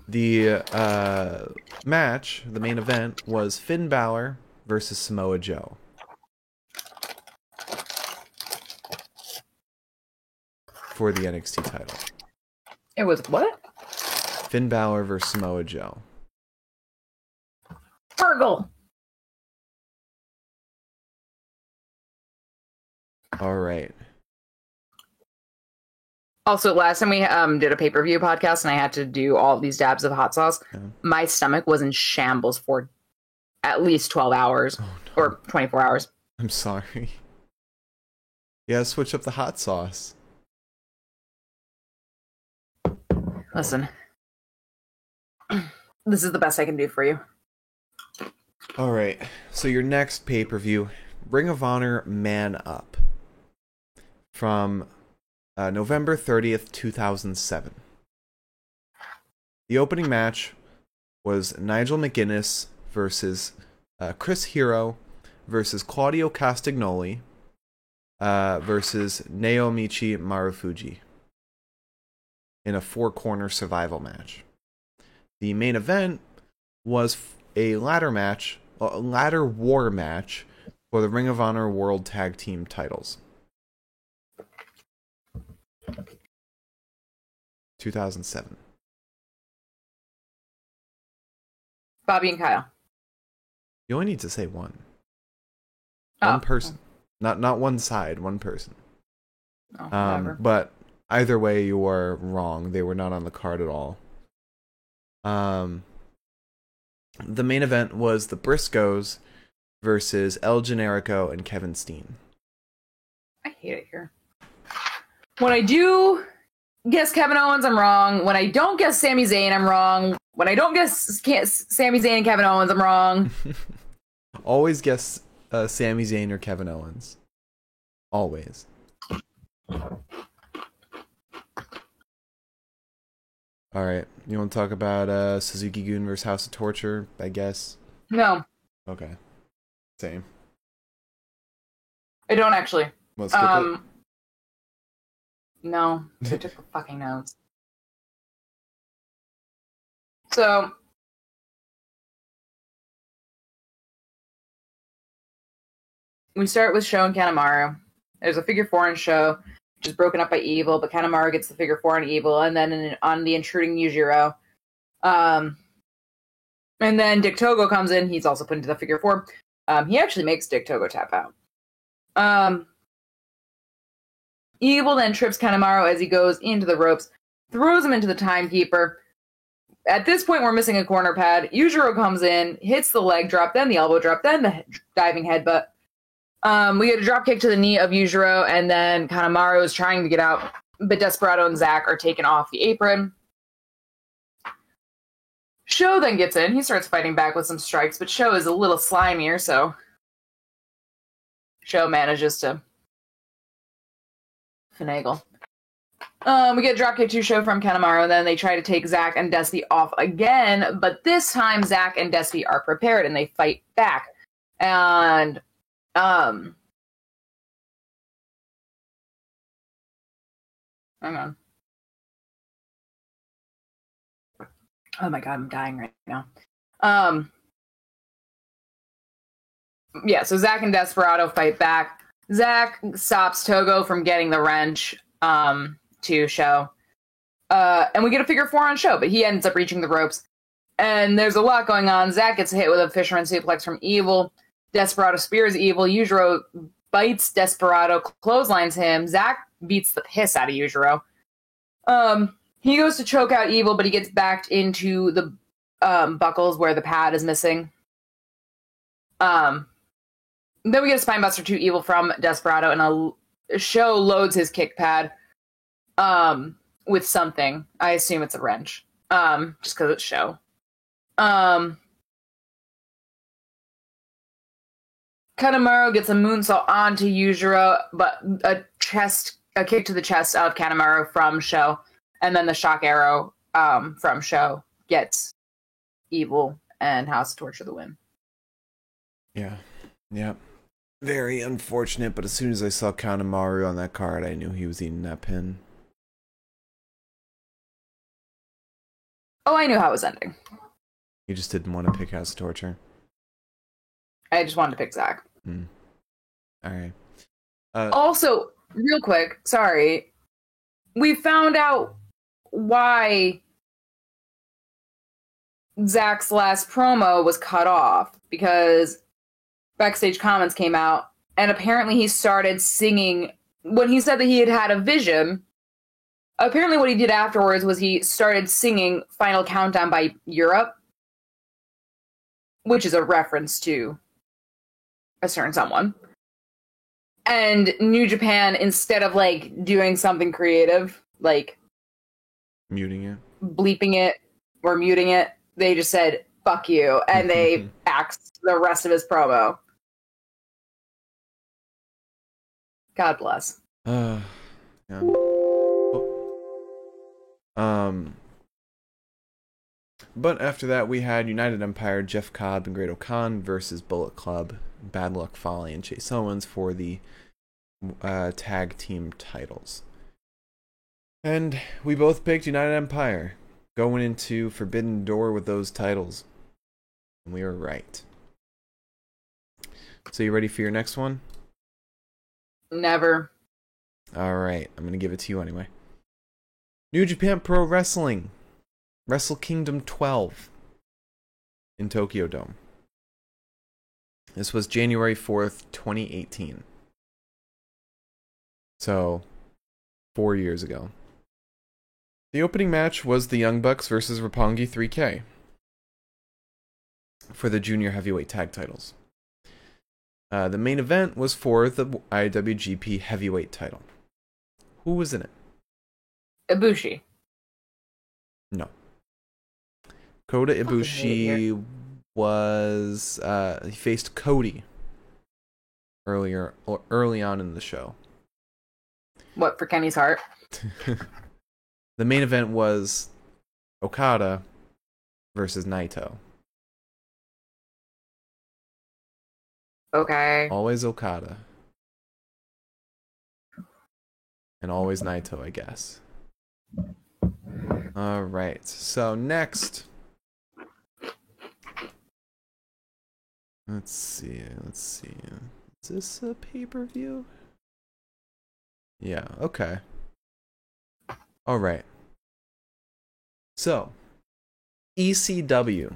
The uh, match, the main event, was Finn Balor versus Samoa Joe. For the NXT title. It was what? Finn Balor versus Samoa Joe. Fergal. All right. Also, last time we um did a pay per view podcast and I had to do all these dabs of hot sauce, Yeah. my stomach was in shambles for at least twelve hours Oh, no. or twenty four hours. I'm sorry. Yeah, switch up the hot sauce. Listen, this is the best I can do for you. All right. So your next pay per view, Ring of Honor Man Up, from uh, November thirtieth, two thousand seven. The opening match was Nigel McGuinness versus uh, Chris Hero versus Claudio Castagnoli uh, versus Naomichi Marufuji in a four corner survival match. The main event was a ladder match, a ladder war match for the Ring of Honor World Tag Team titles. 2007. Bobby and Kyle. You only need to say one. Oh. One person. Not not one side, one person. Oh, Um, but either way, you are wrong. They were not on the card at all. Um, the main event was the Briscoes versus El Generico and Kevin Steen. I hate it here. When I do guess Kevin Owens, I'm wrong. When I don't guess Sami Zayn, I'm wrong. When I don't guess Sami Zayn and Kevin Owens, I'm wrong. Always guess uh, Sami Zayn or Kevin Owens. Always. All right. You want to talk about uh, Suzuki Gun versus House of Torture? I guess. No, Okay. Same. I don't actually. Let's skip it. Um, no, I took fucking notes. So, we start with Sho and Kanemaru. There's a figure four in Sho, which is broken up by Evil, but Kanemaru gets the figure four on Evil, and then in, on the intruding Yujiro. Um, and then Dick Togo comes in. He's also put into the figure four. Um, he actually makes Dick Togo tap out. Um, Evil then trips Kanemaru as he goes into the ropes, throws him into the timekeeper. At this point, we're missing a corner pad. Yujiro comes in, hits the leg drop, then the elbow drop, then the diving headbutt. Um, we get a drop kick to the knee of Yujiro, and then Kanemaru is trying to get out, but Desperado and Zack are taken off the apron. Sho then gets in. He starts fighting back with some strikes, but Sho is a little slimier, so Sho manages to finagle. Um, we get dropkick to Sho from Kanemaru, and then they try to take Zack and Despy off again, but this time Zack and Despy are prepared and they fight back. And um hang on. Oh my god, I'm dying right now. Um yeah, so Zack and Desperado fight back. Zack stops Togo from getting the wrench um, to Sho. Uh, and we get a figure four on Sho, but he ends up reaching the ropes. And there's a lot going on. Zack gets hit with a fisherman suplex from Evil. Desperado spears Evil. Yujiro bites Desperado, clotheslines him. Zack beats the piss out of Yujiro. Um, he goes to choke out Evil, but he gets backed into the um, buckles where the pad is missing. Um, then we get a Spinebuster 2 Evil from Desperado, and a Sho loads his kick pad um, with something. I assume it's a wrench, um, just because it's Sho. Um, Kanemaru gets a moonsault onto Yujiro, but a chest, a kick to the chest of Kanemaru from Sho, and then the shock arrow um, from Sho gets Evil and House to Torture the win. Yeah. Yeah. Very unfortunate, but as soon as I saw Kanemaru on that card, I knew he was eating that pin. Oh, I knew how it was ending. He just didn't want to pick House Torture. I just wanted to pick Zack. Hmm. All right. Uh, Also, real quick, sorry. We found out why Zach's last promo was cut off because backstage comments came out, and apparently he started singing when he said that he had had a vision. Apparently, what he did afterwards was he started singing Final Countdown by Europe, which is a reference to a certain someone. And New Japan, instead of like doing something creative, like muting it. bleeping it or muting it, they just said "fuck you" and they axed the rest of his promo. God bless. Uh, yeah. Oh. Um. But after that, we had United Empire, Jeff Cobb, and Great O'Khan versus Bullet Club, Bad Luck Fale, and Chase Owens for the uh, tag team titles. And we both picked United Empire going into Forbidden Door with those titles. And we were right. So, you ready for your next one? Never. All right, I'm gonna give it to you anyway. New Japan Pro Wrestling, Wrestle Kingdom 12 in Tokyo Dome. This was January 4th, 2018. So, four years ago. The opening match was the Young Bucks versus Roppongi 3K for the junior heavyweight tag titles. Uh, the main event was for the IWGP heavyweight title. Who was in it? Ibushi. No. Kota Ibushi was uh, he faced Cody earlier or early on in the show. What for Kenny's heart? the main event was Okada versus Naito. Okay. Always Okada. And always Naito, I guess. All right. So next, let's see. Let's see. Is this a pay per view? Yeah. Okay. All right. So, ECW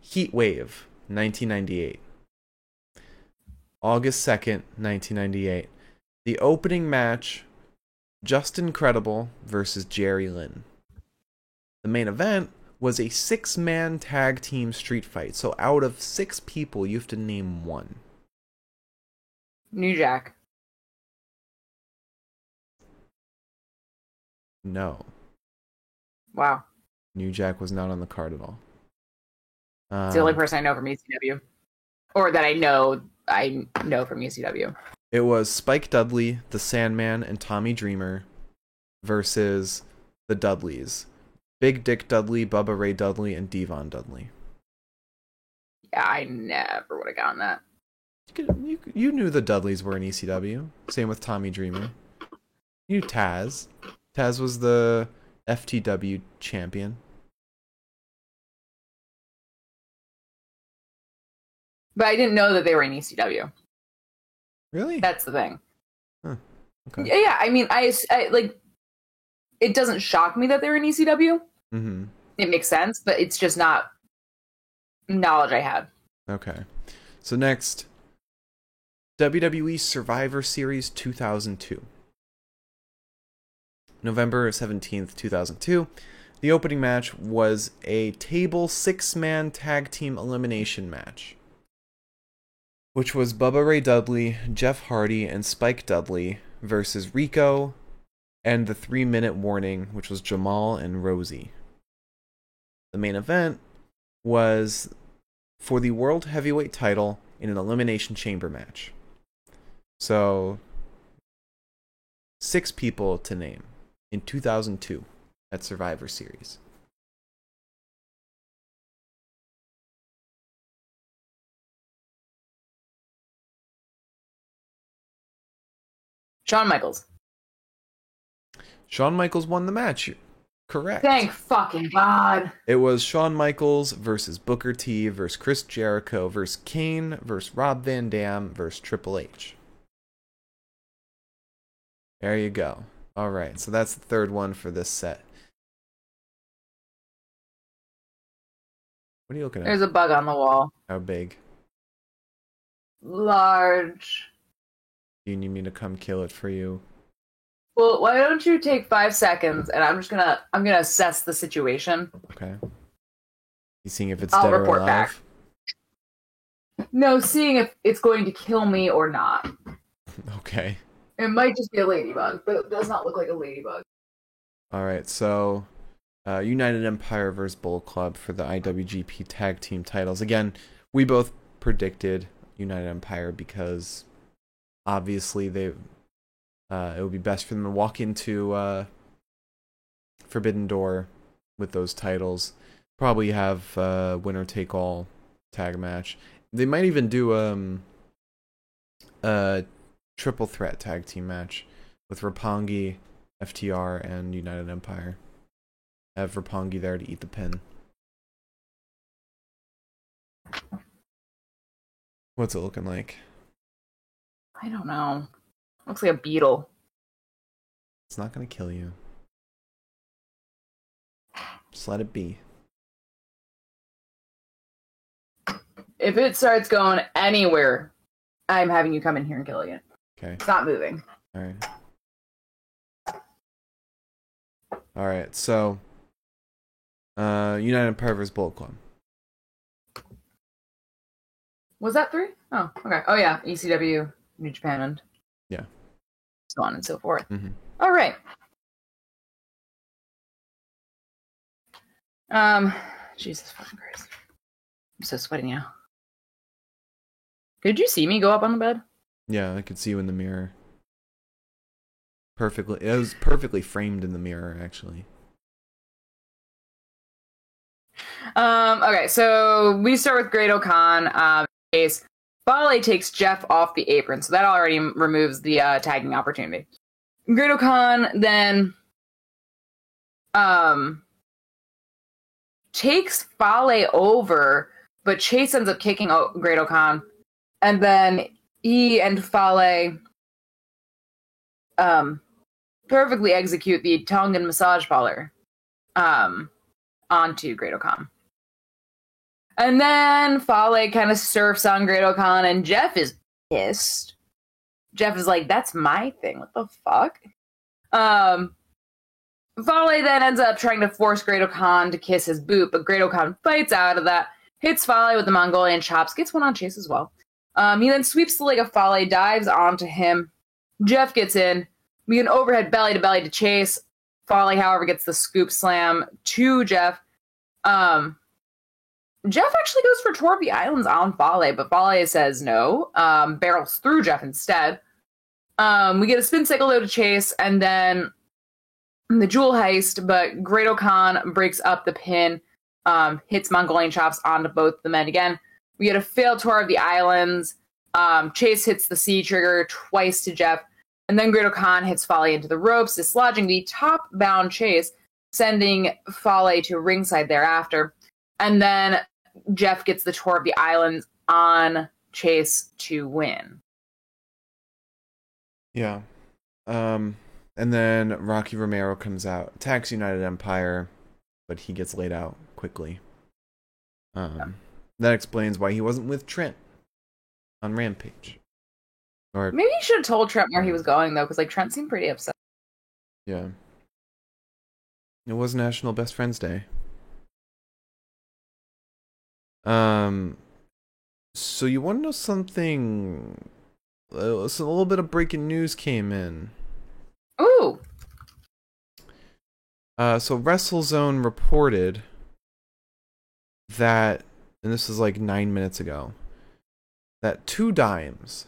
Heat Wave 1998. August 2nd, 1998. The opening match Justin Credible versus Jerry Lynn. The main event was a six man tag team street fight. So out of six people, you have to name one. New Jack. No. Wow. New Jack was not on the card at all. It's the only Um, person I know from ECW. Or that I know I know from ECW. It was Spike Dudley, the Sandman, and Tommy Dreamer versus the Dudleys. Big Dick Dudley, Bubba Ray Dudley, and Devon Dudley. Yeah, I never would have gotten that. You, could- you, you knew the Dudleys were in ECW. Same with Tommy Dreamer. You knew Taz. Taz was the FTW champion. But I didn't know that they were in ECW. Really? That's the thing. okay. Yeah, yeah. I mean, I, I like. It doesn't shock me that they're in ECW. Mm-hmm. It makes sense, but it's just not knowledge I had. Okay. So next, WWE Survivor Series 2002. November 17th, 2002. The opening match was a table six man tag team elimination match, which was Bubba Ray Dudley, Jeff Hardy, and Spike Dudley versus Rico and the three minute warning, which was Jamal and Rosie. The main event was for the World Heavyweight title in an Elimination Chamber match. So, six people to name in 2002 at Survivor Series. Shawn Michaels. Shawn Michaels won the match. Correct. Thank fucking God. It was Shawn Michaels versus Booker T versus Chris Jericho versus Kane versus Rob Van Dam versus Triple H. There you go. All right, so that's the third one for this set. What are you looking at? There's a bug on the wall. How big? Large. Do you need me to come kill it for you? Well, why don't you take five seconds and I'm just gonna I'm gonna assess the situation. Okay. You seeing if it's I'll dead or report alive? back. No, seeing if it's going to kill me or not. Okay. It might just be a ladybug, but it does not look like a ladybug. All right, so uh, United Empire versus Bull Club for the IWGP Tag Team titles. Again, we both predicted United Empire because obviously they uh, it would be best for them to walk into uh, Forbidden Door with those titles. Probably have uh, winner take all tag match. They might even do um, a triple threat tag team match with Roppongi, FTR, and United Empire. Have Roppongi there to eat the pin. What's it looking like? I don't know. Looks like a beetle. It's not gonna kill you. Just let it be. If it starts going anywhere, I'm having you come in here and kill it. Okay. It's not moving. All right. All right. So, uh, United vs. Bullet Club. Was that three? Oh, okay. Oh yeah, ECW, New Japan, and Yeah. so on and so forth. Mhm. All right. Um, Jesus fucking Christ, I'm so sweaty now. Could you see me go up on the bed? Yeah, I could see you in the mirror. Perfectly. It was perfectly framed in the mirror, actually. Um, okay, so we start with Great O'Khan. Um, case Fale takes Jeff off the apron, so that already removes the uh, tagging opportunity. Great O'Khan then um takes Fale over, but Chase ends up kicking o- Great and then he and Fale um perfectly execute the Tongan massage parlor um onto Great. And then Fale kind of surfs on Great O'Khan, and Jeff is pissed. Jeff is like, "That's my thing. What the fuck?" Um, Fale then ends up trying to force Great O'Khan to kiss his boot, but Great O'Khan fights out of that, hits Fale with the Mongolian chops, gets one on Chase as well. Um, he then sweeps the leg of Fale, dives onto him. Jeff gets in. We get an overhead belly to belly to Chase. Fale, however, gets the scoop slam to Jeff. Um, Jeff actually goes for Tour of the Islands on Fale, but Fale says no. Um, barrels through Jeff instead. Um, we get a spin cycle though to Chase, and then the jewel heist, but Great O'Khan breaks up the pin, um, hits Mongolian chops onto both the men again. We get a failed Tour of the Islands. Um, Chase hits the C trigger twice to Jeff, and then Great O'Khan hits Fale into the ropes, dislodging the top bound Chase, sending Fale to ringside thereafter. And then Jeff gets the tour of the islands on Chase to win. Yeah. Um, and then Rocky Romero comes out, attacks United Empire, but he gets laid out quickly. Um, that explains why he wasn't with Trent on Rampage. Or Maybe he should have told Trent where he was going though, because like Trent seemed pretty upset. yeah. It was National Best Friends Day. Um so you want to know something uh, so a little bit of breaking news came in. Ooh, Uh, so WrestleZone reported that, and this is like nine minutes ago, that Two Dimes,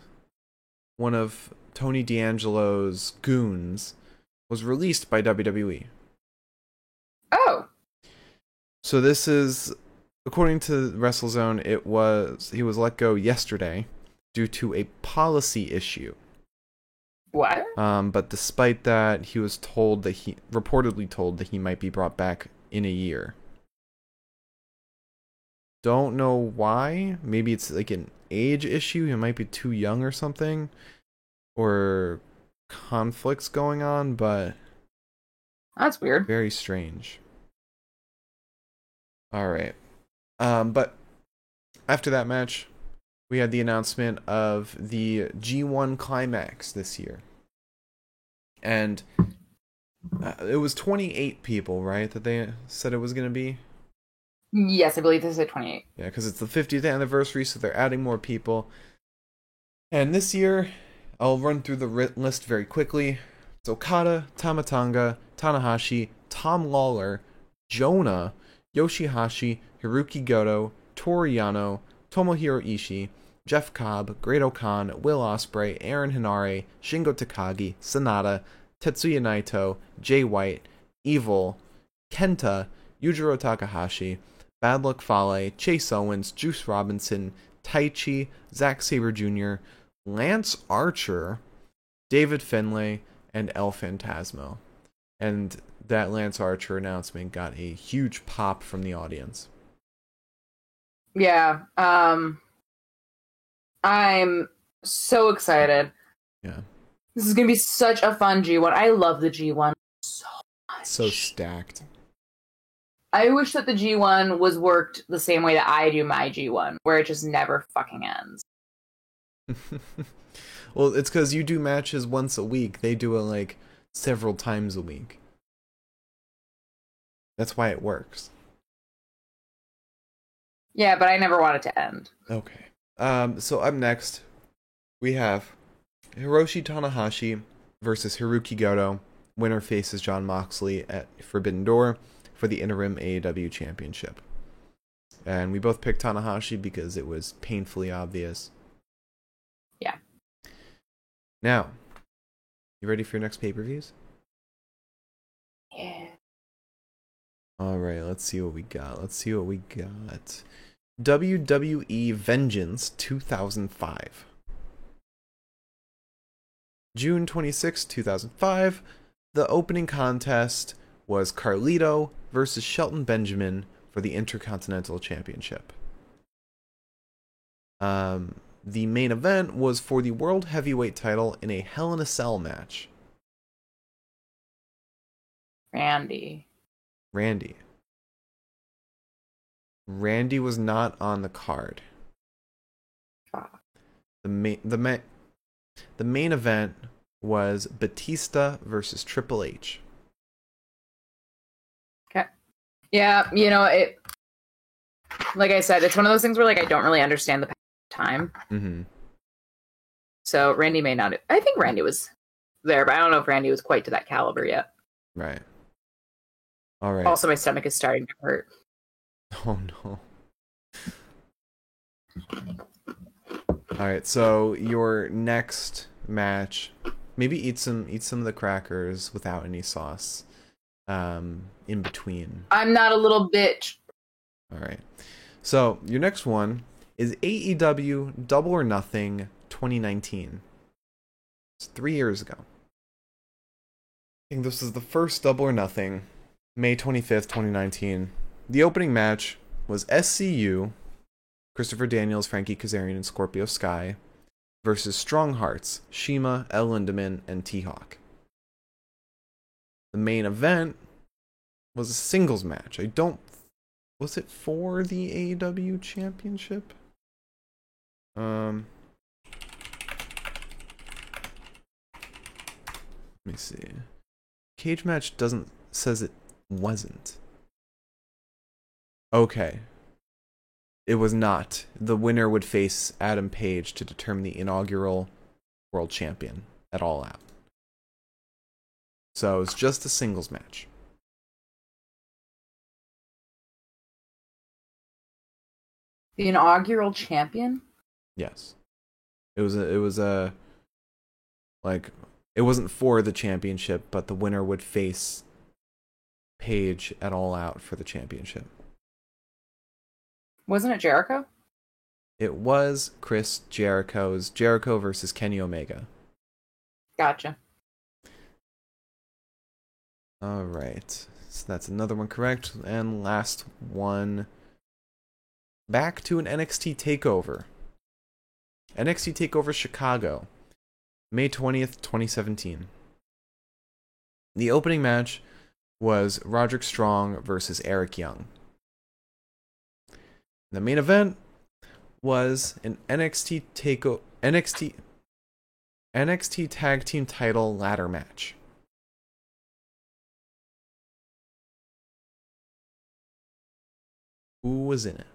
one of Tony D'Angelo's goons, was released by. WWE. oh, So this is, according to WrestleZone, it was he was let go yesterday due to a policy issue. what? Um, but despite that, he was told that he reportedly told that he might be brought back in a year. Don't know why. Maybe it's like an age issue. He might be too young or something, or conflicts going on. But That's weird. very strange. All right. Um, but after that match, we had the announcement of the G1 Climax this year. And uh, it was 28 people, right? That they said it was going to be? Yes, I believe this is at 28. Yeah, because it's the 50th anniversary, so they're adding more people. And this year, I'll run through the list very quickly. It's Okada, Tama Tonga, Tanahashi, Tom Lawlor, Jonah, Yoshihashi, Hiroki Goto, Toru Yano, Tomohiro Ishii, Jeff Cobb, Great O'Khan, Will Ospreay, Aaron Henare, Shingo Takagi, Sanada, Tetsuya Naito, Jay White, Evil, Kenta, Yujiro Takahashi, Bad Luck Fale, Chase Owens, Juice Robinson, Taichi, Zack Sabre Jr., Lance Archer, David Finlay, and El Phantasmo. And that Lance Archer announcement got a huge pop from the audience. Yeah. Um I'm so excited. Yeah. This is gonna be such a fun G1. I love the G1 so much. So stacked. I wish that the G1 was worked the same way that I do my G1, where it just never fucking ends. well, it's because you do matches once a week. They do it like several times a week. That's why it works. Yeah, but I never want it to end. Okay. Um, so up next, we have Hiroshi Tanahashi versus Hiroki Goto. Winner faces Jon Moxley at Forbidden Door for the interim AEW championship. And we both picked Tanahashi because it was painfully obvious. Yeah. Now, you ready for your next pay per views? Yeah. All right, let's see what we got. Let's see what we got. WWE Vengeance 2005. June 26, 2005. The opening contest was Carlito versus Shelton Benjamin for the Intercontinental Championship. Um, the main event was for the World Heavyweight title in a Hell in a Cell match. Randy. Randy. Randy was not on the card. Fuck. The main the main the main event was Batista versus Triple H. Okay. Yeah, you know, it like I said, it's one of those things where like I don't really understand the time. Mm-hmm. So Randy may not I think Randy was there, but I don't know if Randy was quite to that caliber yet. Right. All right. Also my stomach is starting to hurt. Oh no. All right. So your next match, maybe eat some eat some of the crackers without any sauce. Um, in between. I'm not a little bitch. All right. So your next one is AEW Double or Nothing 2019. It's three years ago. I think this is the first Double or Nothing, May 25th, 2019. The opening match was SCU, Christopher Daniels, Frankie Kazarian, and Scorpio Sky, versus Strong Hearts, CIMA, El Lindaman, and T Hawk. The main event was a singles match. I don't was it for the AEW championship? Um Let me see. Cage match doesn't says it wasn't. Okay. It was not. The winner would face Adam Page to determine the inaugural world champion at All Out. So it's just a singles match. The inaugural champion? Yes. It was a it was a like it wasn't for the championship, but the winner would face Page at All Out for the championship. Wasn't it Jericho? It was Chris Jericho's Jericho versus Kenny Omega. Gotcha. All right. So that's another one correct. And last one. Back to an NXT takeover. NXT takeover Chicago. May 20th, 2017. The opening match was Roderick Strong versus Eric Young. The main event was an NXT takeover NXT NXT Tag Team Title ladder match. Who was in it?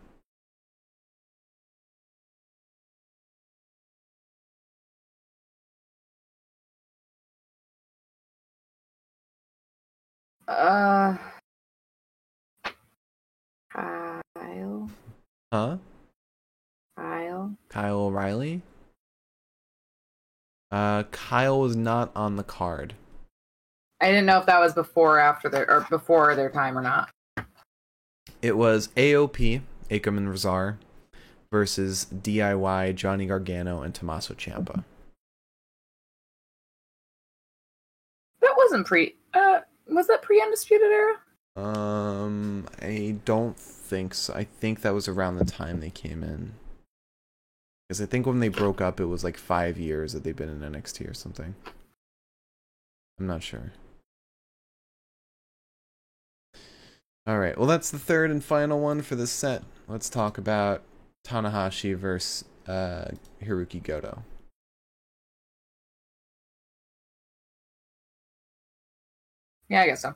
Uh, Kyle. Huh? Kyle. Kyle O'Reilly? Uh, Kyle was not on the card. I didn't know if that was before or after their or before their time or not. It was AOP, Akam and Rezar, versus DIY, Johnny Gargano, and Tommaso Ciampa. That wasn't pre. Uh, was that pre Undisputed Era? Um, I don't think so. I think that was around the time they came in. Because I think when they broke up, it was like five years that they've been in NXT or something. I'm not sure. All right. Well, that's the third and final one for this set. Let's talk about Tanahashi versus uh, Hirooki Goto. Yeah, I guess so.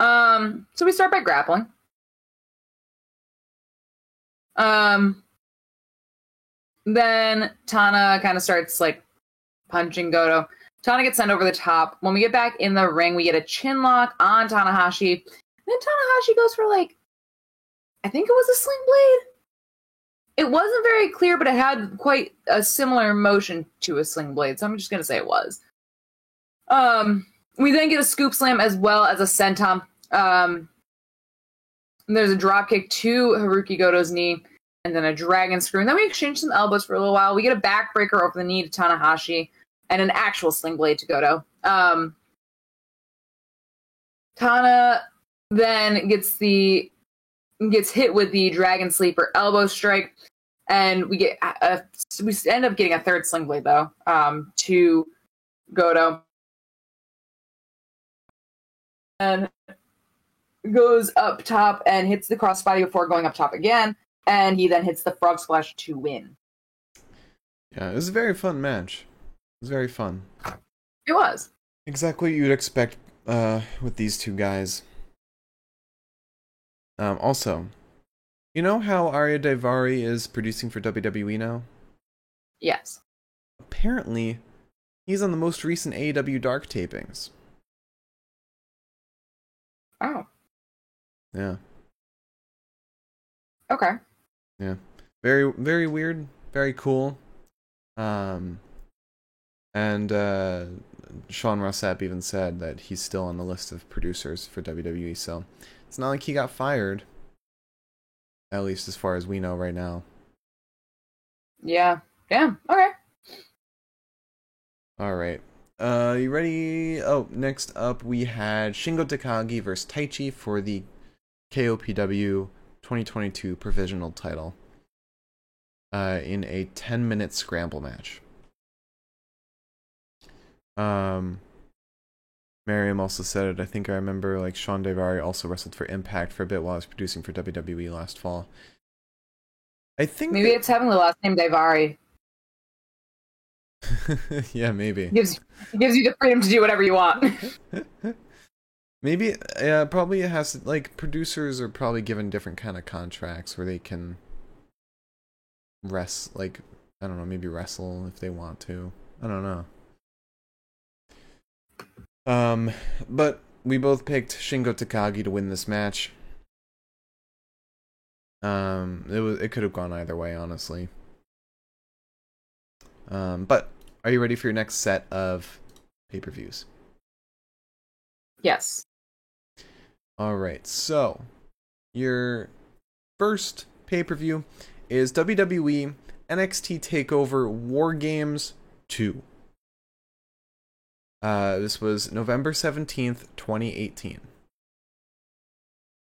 Um, so we start by grappling. Um, then Tana kind of starts like punching Goto. Tana gets sent over the top. When we get back in the ring, we get a chin lock on Tanahashi. Then Tanahashi goes for like, I think it was a sling blade. It wasn't very clear, but it had quite a similar motion to a sling blade, so I'm just gonna say it was. Um, we then get a scoop slam as well as a senton. Um, there's a drop kick to Hirooki Goto's knee, and then a dragon screw. And then we exchange some elbows for a little while. We get a backbreaker over the knee to Tanahashi, and an actual sling blade to Goto. Um, Tana then gets the gets hit with the dragon sleeper elbow strike, and we get a, we end up getting a third sling blade though um, to Goto, and goes up top and hits the crossbody before going up top again, and he then hits the frog splash to win. Yeah, it was a very fun match. It was very fun. It was Exactly what you'd expect uh, with these two guys. Um, also, you know how Arya Daivari is producing for WWE now? yes. Apparently, he's on the most recent AEW Dark tapings. Oh, Yeah, okay. yeah. Very, very weird. Very cool. Um, and uh, Sean Ross Sapp even said that he's still on the list of producers for WWE. So it's not like he got fired. At least as far as we know right now. Yeah. Damn. Okay. All right. Uh, you ready? Oh, next up we had Shingo Takagi versus Taichi for the KOPW 2022 provisional title. Uh, in a 10 minute scramble match. Um, Miriam also said it. I think I remember like Shawn Daivari also wrestled for Impact for a bit while I was producing for WWE last fall. I think Maybe that- it's having the last name Daivari. yeah, maybe. gives gives you the freedom to do whatever you want. maybe yeah, probably it has to, like producers are probably given different kind of contracts where they can rest like I don't know, maybe wrestle if they want to. I don't know. Um, but we both picked Shingo Takagi to win this match. Um, it was it could have gone either way, honestly. Um, but are you ready for your next set of pay per views? Yes. All right. So, your first pay per view is WWE NXT Takeover War Games Two. Uh, this was November 17th, 2018.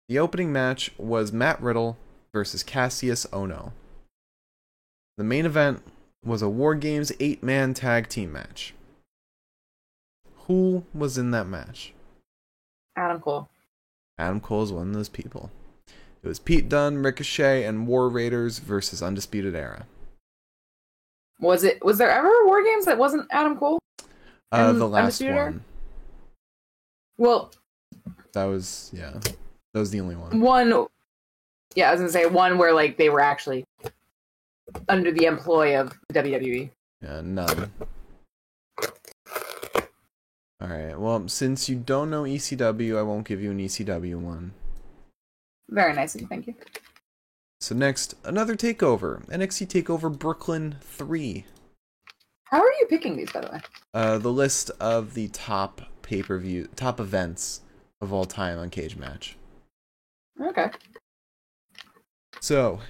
The opening match was Matt Riddle versus Kassius Ohno. The main event was a War Games 8 man tag team match. Who was in that match? Adam Cole. Adam Cole is one of those people. It was Pete Dunne, Ricochet, and War Raiders versus Undisputed Era. Was it? Was there ever War Games that wasn't Adam Cole? Uh, the last Undisputed Era? one. Well, That was yeah. That was the only one. one. Yeah, I was gonna say one where like they were actually under the employ of WWE. Yeah, none. All right. Well, since you don't know ECW, I won't give you an ECW one. Very nice of you, thank you. So next, another takeover. NXT Takeover Brooklyn 3. How are you picking these, by the way? Uh, the list of the top pay-per-view, top events of all time on Cage Match. Okay. So,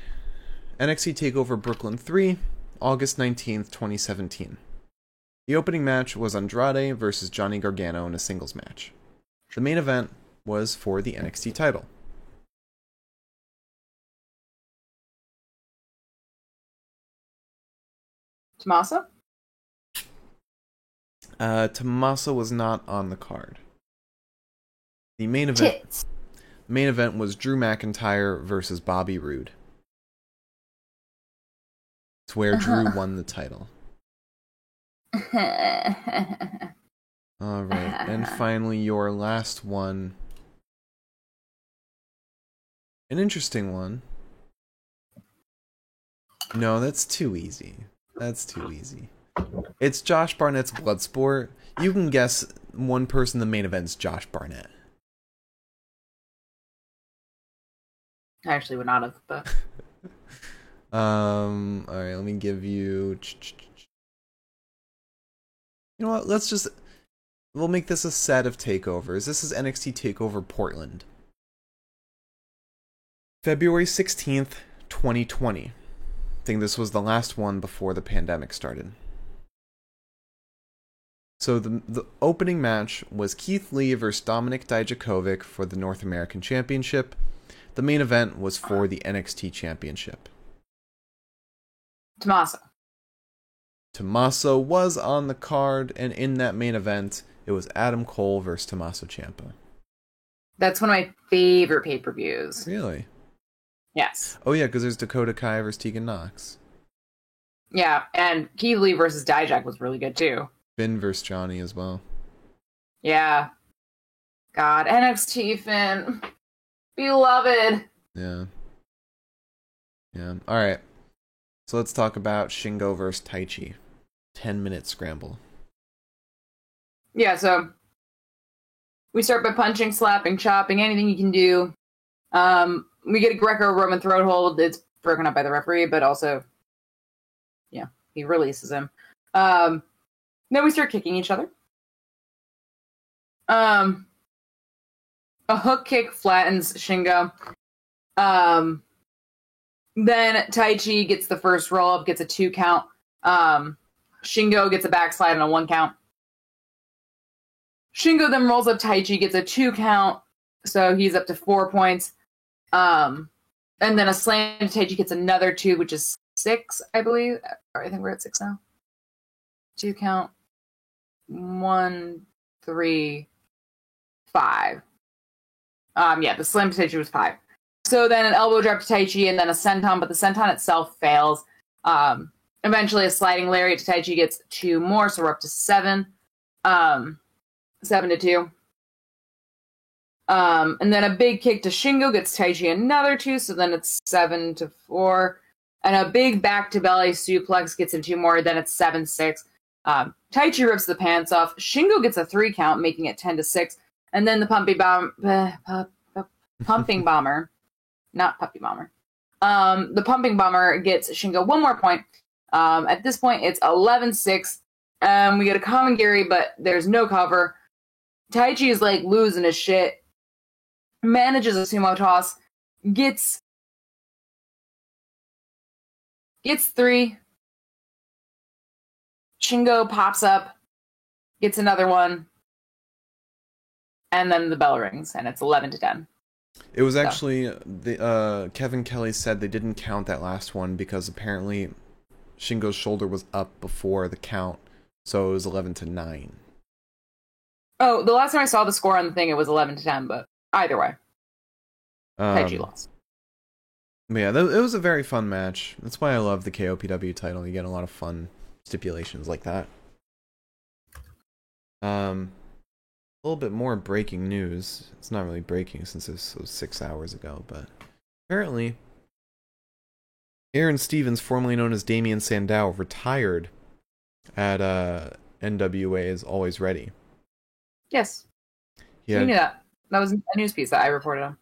NXT TakeOver Brooklyn 3, August 19th, 2017. The opening match was Andrade versus Johnny Gargano in a singles match. The main event was for the NXT title. Tommaso? Uh, Tommaso was not on the card. The main event, Tits. main event was Drew McIntyre versus Bobby Roode. It's where Drew Uh-huh. won the title. All right, and finally, your last one. An interesting one. No, that's too easy. That's too easy. It's Josh Barnett's Bloodsport. You can guess one person the main event's Josh Barnett. I actually would not have, but Um. All right. Let me give you. You know what? Let's just. We'll make this a set of takeovers. This is NXT Takeover Portland. February 16th, 2020. I think this was the last one before the pandemic started. So the the opening match was Keith Lee versus Dominik Dijakovic for the North American Championship. The main event was for the NXT Championship. Tommaso. Tommaso was on the card, and in that main event, it was Adam Cole versus Tommaso Ciampa. That's one of my favorite pay per views. Really? Yes. Oh yeah, because there's Dakota Kai versus Tegan Nox. Yeah, and Keith Lee versus Dijak was really good too. Finn versus Johnny as well. Yeah. God, NXT Finn. Beloved. Yeah. Yeah. All right. So let's talk about Shingo versus Taichi. Ten minute scramble. Yeah, so we start by punching, slapping, chopping, anything you can do. Um, we get a Greco-Roman throat hold. It's broken up by the referee, but also, yeah, he releases him. Um, then we start kicking each other. Um, a hook kick flattens Shingo. Um, then Taichi gets the first roll up, gets a two count. Um, Shingo gets a backslide and a one count. Shingo then rolls up Taichi, gets a two count, so he's up to four points. Um, and then a slam to Taichi gets another two, which is six, I believe. I think we're at six now. Two count. One, three, five. Um, yeah, the slam to Taichi was five. So then an elbow drop to Taichi and then a senton, but the senton itself fails. Um, eventually, a sliding lariat to Taichi gets two more, so we're up to seven. Um, seven to two. Um, and then a big kick to Shingo gets Taichi another two, so then it's seven to four. And a big back to belly suplex gets him two more, then it's seven six. Um, Taichi rips the pants off. Shingo gets a three count, making it ten to six. And then the bomb, uh, pu- pu- pumping bomber, not puppy bomber. Um, the pumping bomber gets Shingo one more point. Um, at this point, it's 11 6. Um, we get a common Gary, but there's no cover. Taichi is like losing his shit. Manages a sumo toss. Gets. Gets three. Shingo pops up. Gets another one. And then the bell rings, and it's 11 to 10. It was actually the uh, Kevin Kelly said they didn't count that last one because apparently Shingo's shoulder was up before the count, so it was eleven to nine. Oh, the last time I saw the score on the thing, it was 11 to 10, but either way, Um, lost. yeah, th- it was a very fun match. That's why I love the KOPW title. You get a lot of fun stipulations like that. Um, a little bit more breaking news. It's not really breaking since this was six hours ago, but apparently, Aaron Stevens, formerly known as Damien Sandow, retired at uh, NWA is Always Ready. Yes, Yeah, you knew that. That was a news piece that I reported on.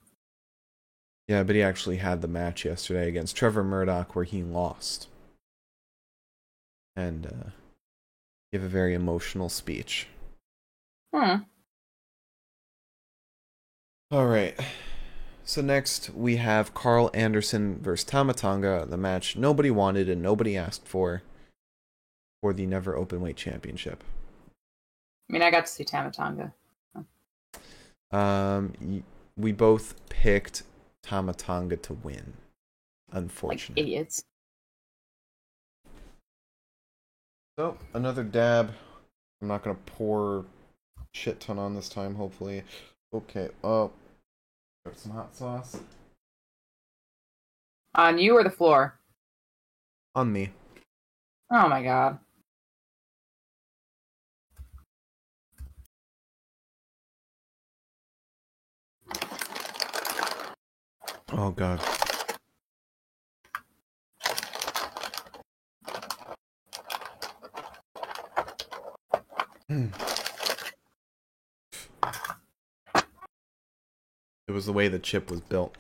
Yeah, but he actually had the match yesterday against Trevor Murdoch where he lost. And uh gave a very emotional speech. Hmm. All right. So next we have Karl Anderson versus Tama Tonga, the match nobody wanted and nobody asked for for the Never Openweight Championship. I mean, I got to see Tama Tonga. Um we both picked Tama Tonga to win. Like Unfortunately. idiots. So another dab. I'm not gonna pour shit ton on this time. Hopefully. Okay. Oh, got some hot sauce On you or the floor? on me. Oh my god. Oh god. Mm. It was the way the chip was built.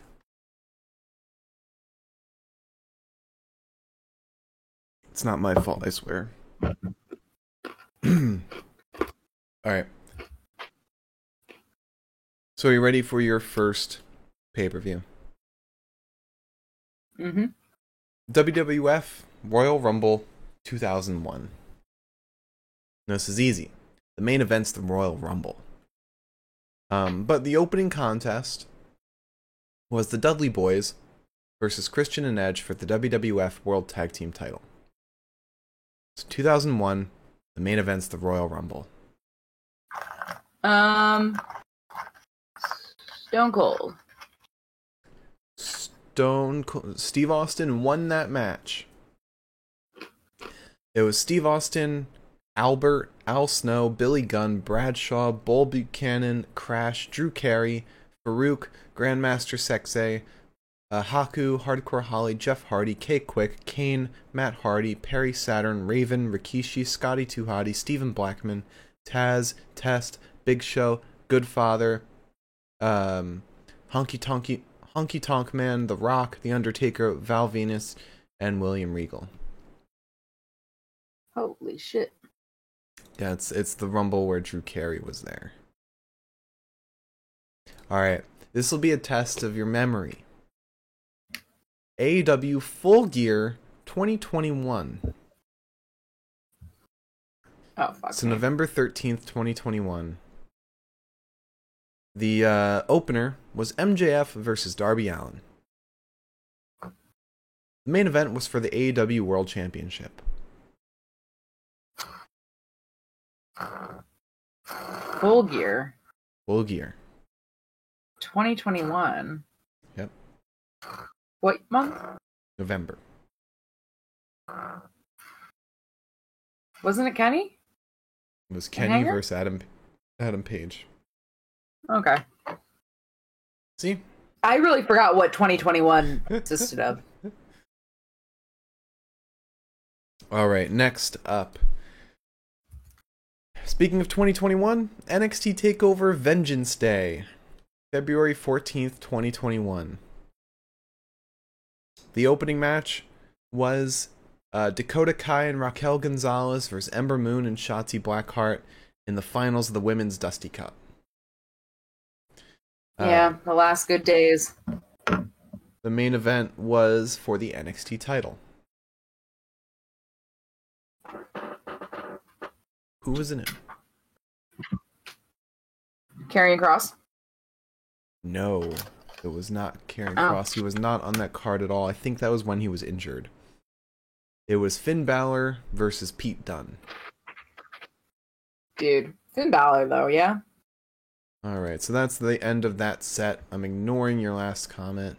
It's not my fault, I swear. All right. So, are you ready for your first pay per view? Mm-hmm. WWF Royal Rumble 2001. Now, this is easy. The main event's the Royal Rumble. Um, but the opening contest was the Dudley Boys versus Christian and Edge for the WWF World Tag Team title. It's 2001. The main event's the Royal Rumble. Um. Stone Cold. Stone Cold, Steve Austin won that match. It was Steve Austin, Albert, Al Snow, Billy Gunn, Bradshaw, Bull Buchanan, Crash, Drew Carey, Farouk, Grandmaster Sexay, uh, Haku, Hardcore Holly, Jeff Hardy, K Quick, Kane, Matt Hardy, Perry Saturn, Raven, Rikishi, Scotty Hottie, Stephen Blackman, Taz, Test, Big Show, Goodfather, um, Honky Tonky, Honky Tonk Man, The Rock, The Undertaker, Val Venis, and William Regal. Holy shit. Yeah, it's it's the Rumble where Drew Carey was there. All right, this will be a test of your memory. AEW Full Gear 2021. Oh fuck. So me. November 13th, 2021. The uh, opener was MJF versus Darby Allin. The main event was for the AEW World Championship. Full Gear. Full Gear. 2021. Yep. What month? November. Wasn't it Kenny? It was Kenny Hanger? versus Adam Adam Page. Okay. See? I really forgot what 2021 consisted of. All right, next up. Speaking of 2021, NXT TakeOver Vengeance Day, February 14th, 2021. The opening match was uh, Dakota Kai and Raquel Gonzalez versus Ember Moon and Shotzi Blackheart in the finals of the Women's Dusty Cup. Uh, yeah, the last good days. The main event was for the NXT title. Who was in it? Karrion Kross. No, it was not Karen Oh. Cross. He was not on that card at all. I think that was when he was injured. It was Finn Balor versus Pete Dunne. Dude. Finn Balor, though, yeah? All right, so that's the end of that set. I'm ignoring your last comment.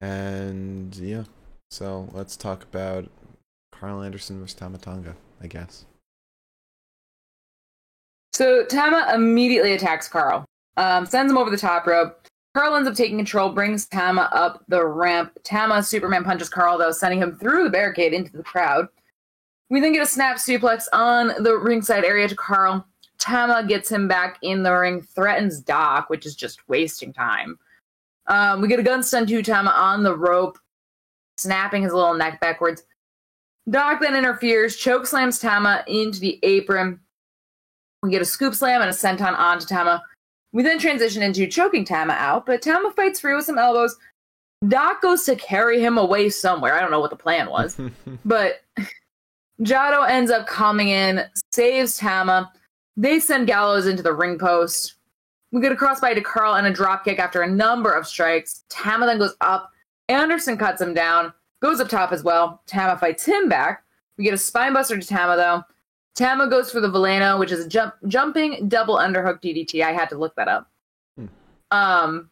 And yeah, so let's talk about Karl Anderson versus Tama Tonga, I guess. So Tama immediately attacks Karl, um, sends him over the top rope. Karl ends up taking control, brings Tama up the ramp. Tama Superman punches Karl, though, sending him through the barricade into the crowd. We then get a snap suplex on the ringside area to Karl. Tama gets him back in the ring, threatens Doc, which is just wasting time. Um, we get a gun stun to Tama on the rope, snapping his little neck backwards. Doc then interferes, choke slams Tama into the apron. We get a scoop slam and a senton onto Tama. We then transition into choking Tama out, but Tama fights free with some elbows. Doc goes to carry him away somewhere. I don't know what the plan was. But Jado ends up coming in, saves Tama. They send Gallows into the ring post. We get a crossbody to Karl and a dropkick after a number of strikes. Tama then goes up. Anderson cuts him down, goes up top as well. Tama fights him back. We get a spinebuster to Tama though. Tama goes for the Veleno, which is a jump, jumping double underhook DDT. I had to look that up. Hmm. Um,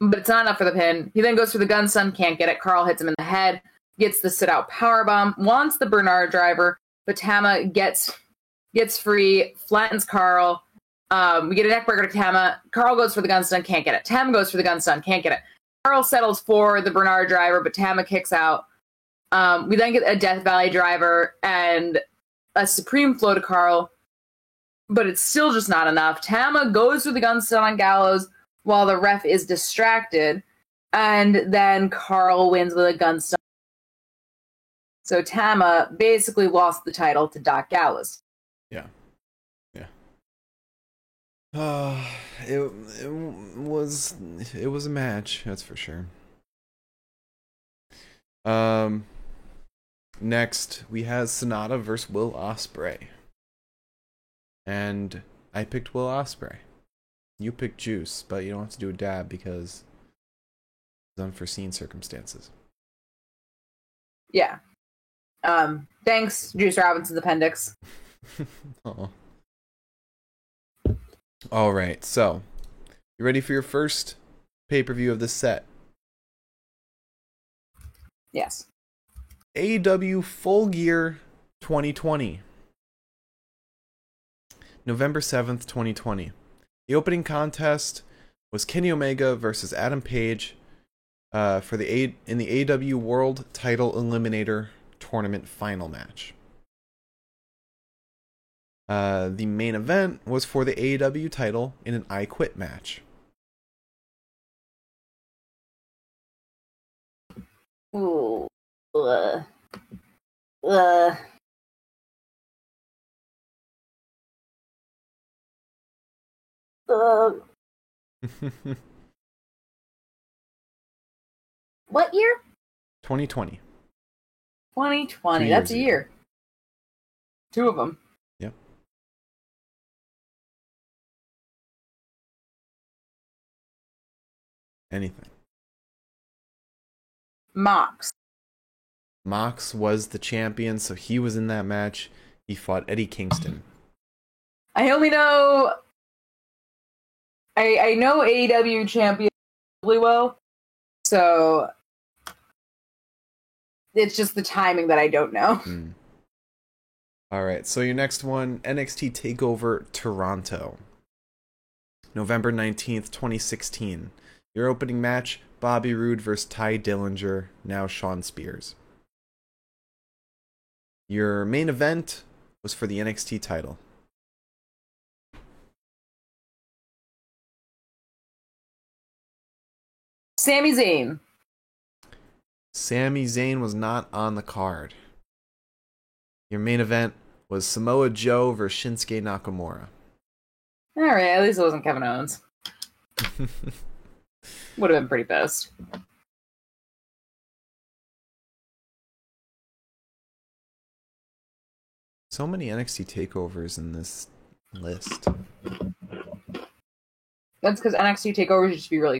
but it's not enough for the pin. He then goes for the gun stun, can't get it. Karl hits him in the head, gets the sit out power bomb, wants the Bernard driver, but Tama gets gets free, flattens Karl. Um, we get a neckbreaker to Tama. Karl goes for the gun stun, can't get it. Tama goes for the gun stun, can't get it. Karl settles for the Bernard driver, but Tama kicks out. Um, we then get a Death Valley driver and a Supreme flow to Karl, but it's still just not enough. Tama goes for the gun stun on Gallows while the ref is distracted, and then Karl wins with a gun stun. So Tama basically lost the title to Doc Gallows. Uh, it it was it was a match, that's for sure. Um, next we have Sanada versus Will Ospreay, and I picked Will Ospreay. You picked Juice, but you don't have to do a dab because unforeseen circumstances. Yeah. Um, thanks, Juice Robinson's appendix. Aw. All right, so you ready for your first pay per view of this set? Yes. AW Full Gear 2020. November 7th, 2020. The opening contest was Kenny Omega versus Adam Page uh, for the A- in the AW World Title Eliminator Tournament final match. Uh, the main event was for the AEW title in an I Quit match. Ooh. Ugh. Ugh. Ugh. What year? 2020. 2020. Two That's a year. Two of them. Anything. Mox. Mox was the champion, so he was in that match. He fought Eddie Kingston. I only know. I I know AEW champion really well, so it's just the timing that I don't know. Hmm. All right, so your next one NXT TakeOver Toronto. November 19th, 2016. Your opening match Bobby Roode versus Tye Dillinger, now Shawn Spears. Your main event was for the NXT title. Sami Zayn. Sami Zayn was not on the card. Your main event was Samoa Joe versus Shinsuke Nakamura. All right, at least it wasn't Kevin Owens. Would have been pretty pissed. so many NXT takeovers in this list. That's because NXT takeovers used to be really.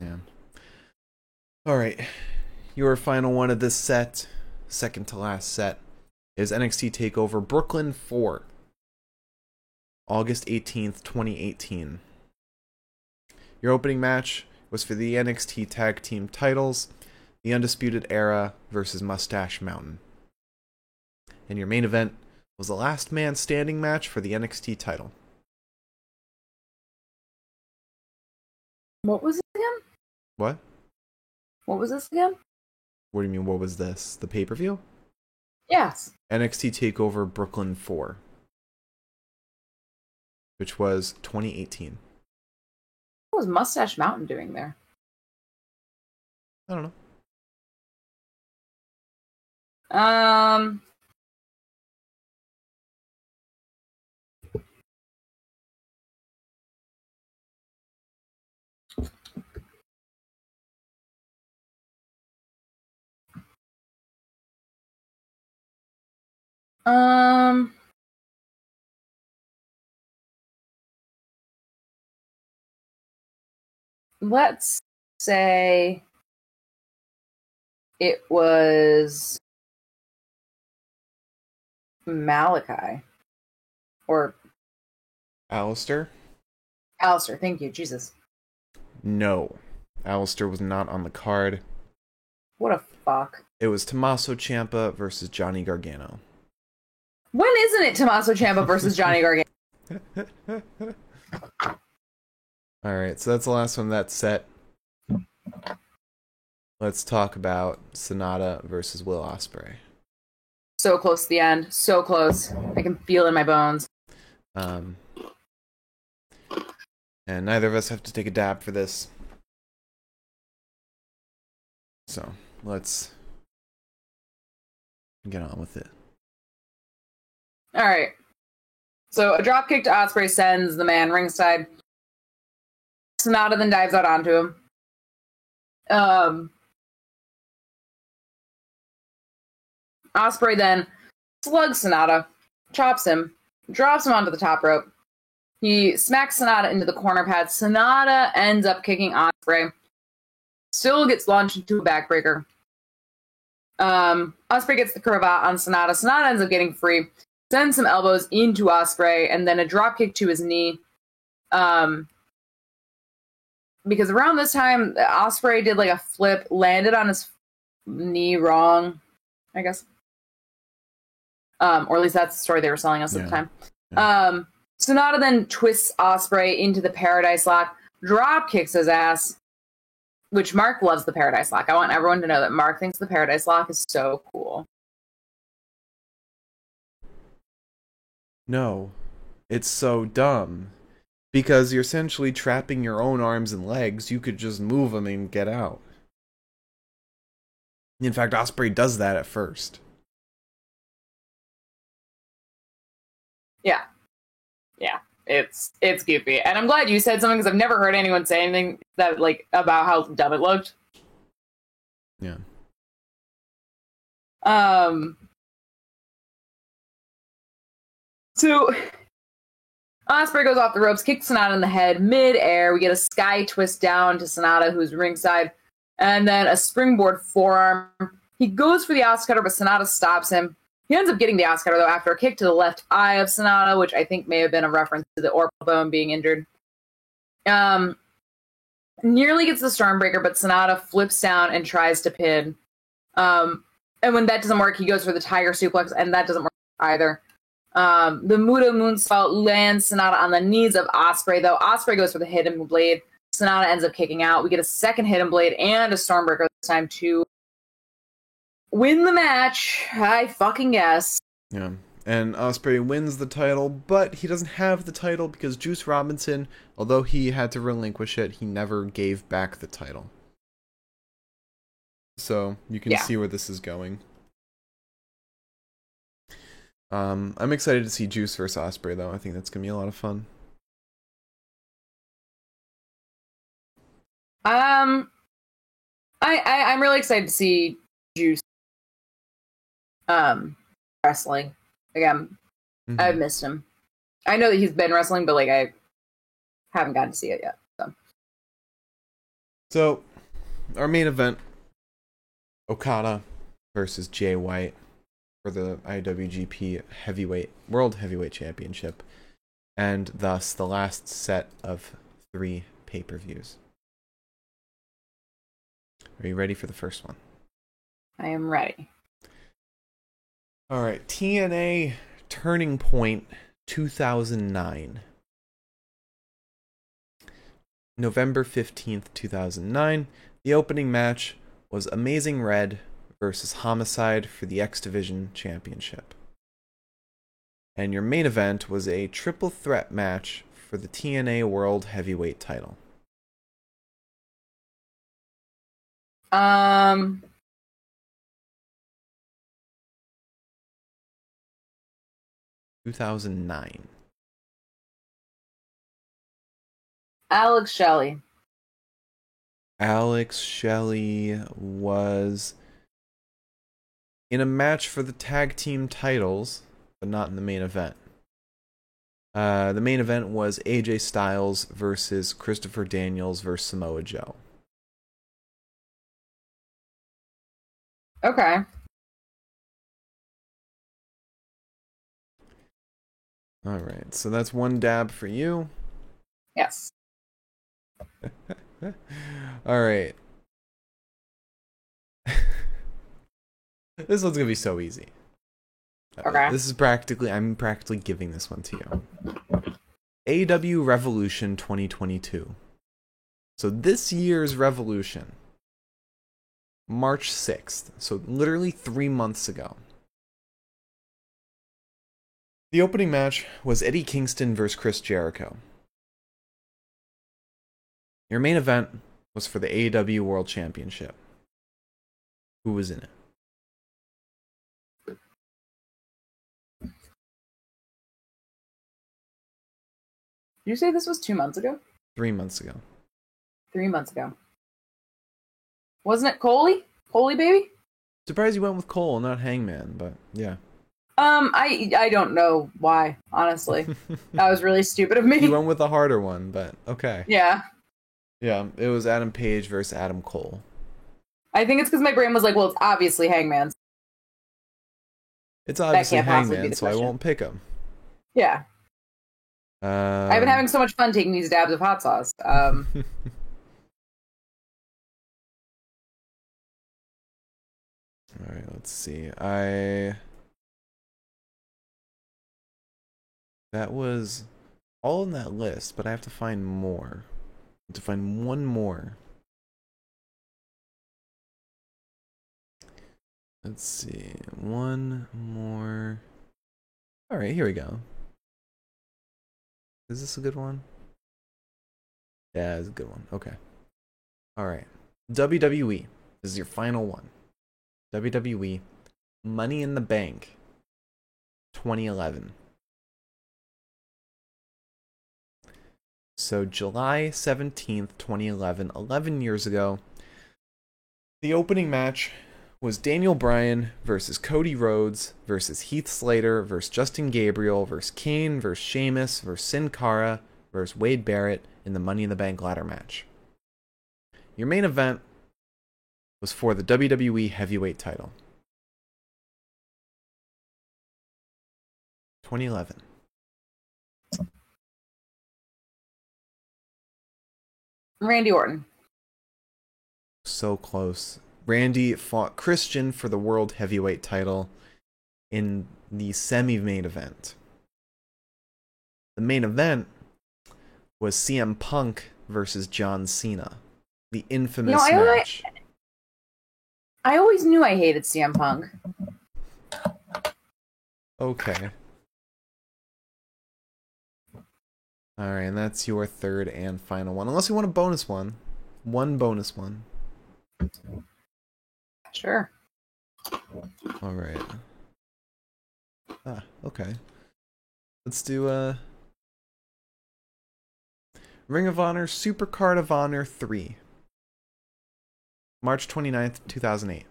Yeah. All right. Your final one of this set, second to last set, is NXT Takeover Brooklyn 4. August 18th, 2018. Your opening match was for the NXT Tag Team titles, The Undisputed Era versus Mustache Mountain. And your main event was the last man standing match for the NXT title. What was it again? What? What was this again? What do you mean, what was this? The pay per view? Yes. NXT TakeOver Brooklyn 4, which was 2018. What was Mustache Mountain doing there? I don't know. Um. Um. Let's say it was Malakai or Aleister? Aleister. Thank you, Jesus. No. Aleister was not on the card. What a fuck. It was Tommaso Ciampa versus Johnny Gargano. When isn't it Tommaso Ciampa versus Johnny Gargano? All right, so that's the last one that's set. Let's talk about Sanada versus Will Ospreay. So close to the end. So close. I can feel it in my bones. Um, and neither of us have to take a dab for this. So let's get on with it. All right. So a drop kick to Ospreay sends the man ringside. Sanada then dives out onto him. Um, Ospreay then slugs Sanada, chops him, drops him onto the top rope. He smacks Sanada into the corner pad. Sanada ends up kicking Ospreay. Still gets launched into a backbreaker. Um, Ospreay gets the cravat on Sanada. Sanada ends up getting free. Sends some elbows into Ospreay, and then a drop kick to his knee. Um, because around this time, Ospreay did like a flip, landed on his knee wrong, I guess. Um, or at least that's the story they were selling us at the Yeah. time. Um, Sanada then twists Ospreay into the Paradise Lock, drop kicks his ass, which Mark loves the Paradise Lock. I want everyone to know that Mark thinks the Paradise Lock is so cool. No, it's so dumb. Because you're essentially trapping your own arms and legs. You could just move them and get out. In fact, Ospreay does that at first. Yeah, yeah, it's it's goofy, and I'm glad you said something because I've never heard anyone say anything that like about how dumb it looked. Yeah. Um. So Ospreay goes off the ropes, kicks Sanada in the head mid-air. We get a sky twist down to Sanada, who's ringside, and then a springboard forearm. He goes for the ass cutter, but Sanada stops him. He ends up getting the ass cutter though after a kick to the left eye of Sanada, which I think may have been a reference to the orbital bone being injured. Um, nearly gets the Stormbreaker, but Sanada flips down and tries to pin. Um, and when that doesn't work, he goes for the tiger suplex, and that doesn't work either. Um, the Muda moonsault lands Sanada on the knees of Ospreay, though Ospreay goes for the hidden blade. Sanada ends up kicking out. We get a second hidden blade and a Stormbreaker this time to win the match. I fucking guess. Yeah. And Ospreay wins the title, but he doesn't have the title because Juice Robinson, although he had to relinquish it, he never gave back the title. So you can Yeah. see where this is going. Um, I'm excited to see Juice versus Ospreay, though. I think that's gonna be a lot of fun. Um, I, I I'm really excited to see Juice. Um, wrestling again. Mhm. I've missed him. I know that he's been wrestling, but like I haven't gotten to see it yet. So So, our main event Okada versus Jay White for the IWGP Heavyweight World Heavyweight Championship, and thus the last set of three pay per views. Are you ready for the first one? I am ready. All right, TNA Turning Point 2009. November 15th, 2009. The opening match was Amazing Red versus Homicide for the X Division Championship. And your main event was a triple threat match for the TNA World Heavyweight title. Um, Two thousand nine. Alex Shelley. Alex Shelley was in a match for the tag team titles, but not in the main event. Uh, the main event was AJ Styles versus Christopher Daniels versus Samoa Joe. Okay. All right, so that's one dab for you. Yes. All right. This one's gonna be so easy. Uh, Okay. This is practically I'm practically giving this one to you. AW Revolution 2022. So this year's Revolution, March 6th. So literally three months ago. The opening match was Eddie Kingston versus Chris Jericho. Your main event was for the AEW World Championship. Who was in it? You say this was two months ago? Three months ago. Three months ago. Wasn't it Coley? Coley baby? Surprised you went with Cole, not Hangman, but yeah. Um, I I don't know why, honestly. that was really stupid of me. you went with a harder one, but okay. yeah. Yeah, it was Adam Page versus Adam Cole. I think it's because my brain was like, well, it's obviously Hangman's. It's obviously can't possibly be Hangman, so I won't pick him. Yeah. Um, I've been having so much fun taking these dabs of hot sauce. Um, All right, let's see. I that was all in that list, but I have to find more. To find one more. Let's see. One more. All right, here we go. Is this a good one? Yeah, it's a good one. Okay. All right. WWE. This is your final one. WWE Money in the Bank 2011. So, July 17th, 2011, 11 years ago, the opening match was Daniel Bryan versus Cody Rhodes versus Heath Slater versus Justin Gabriel versus Kane versus Sheamus versus Sin Cara versus Wade Barrett in the Money in the Bank ladder match. Your main event was for the WWE Heavyweight title. 2011. Randy Orton. So close. Randy fought Christian for the World Heavyweight title in the semi main event. The main event was CM Punk versus John Cena. The infamous I- match. I always knew I hated CM Punk. Okay. Alright, and that's your third and final one. Unless you want a bonus one. One bonus one. Sure. Alright. Ah, okay. Let's do uh Ring of Honor Super Card of Honor 3. March 29th, 2008.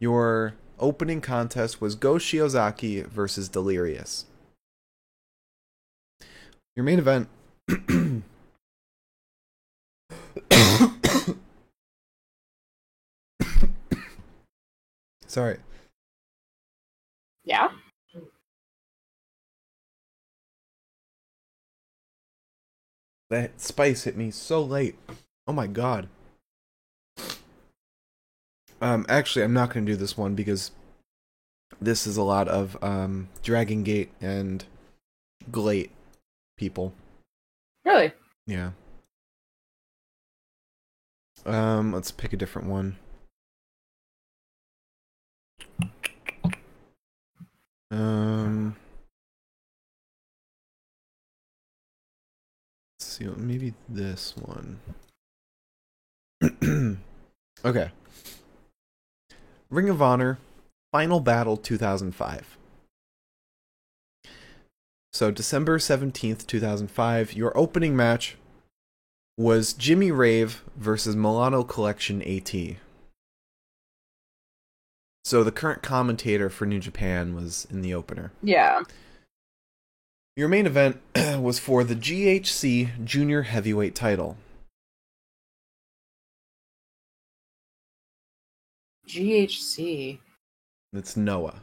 Your opening contest was Go Shiozaki versus Delirious. Your main event Sorry. Yeah. That spice hit me so late. Oh my god. Um, actually, I'm not going to do this one because this is a lot of um, Dragon Gate and Glate people. Really? Yeah. Um, let's pick a different one. Um, let's see, maybe this one. okay. Ring of Honor, Final Battle 2005. So, December 17th, 2005, your opening match was Jimmy Rave versus Milano Collection AT. So the current commentator for New Japan was in the opener. Yeah. Your main event was for the GHC Junior Heavyweight title. GHC. It's Noah.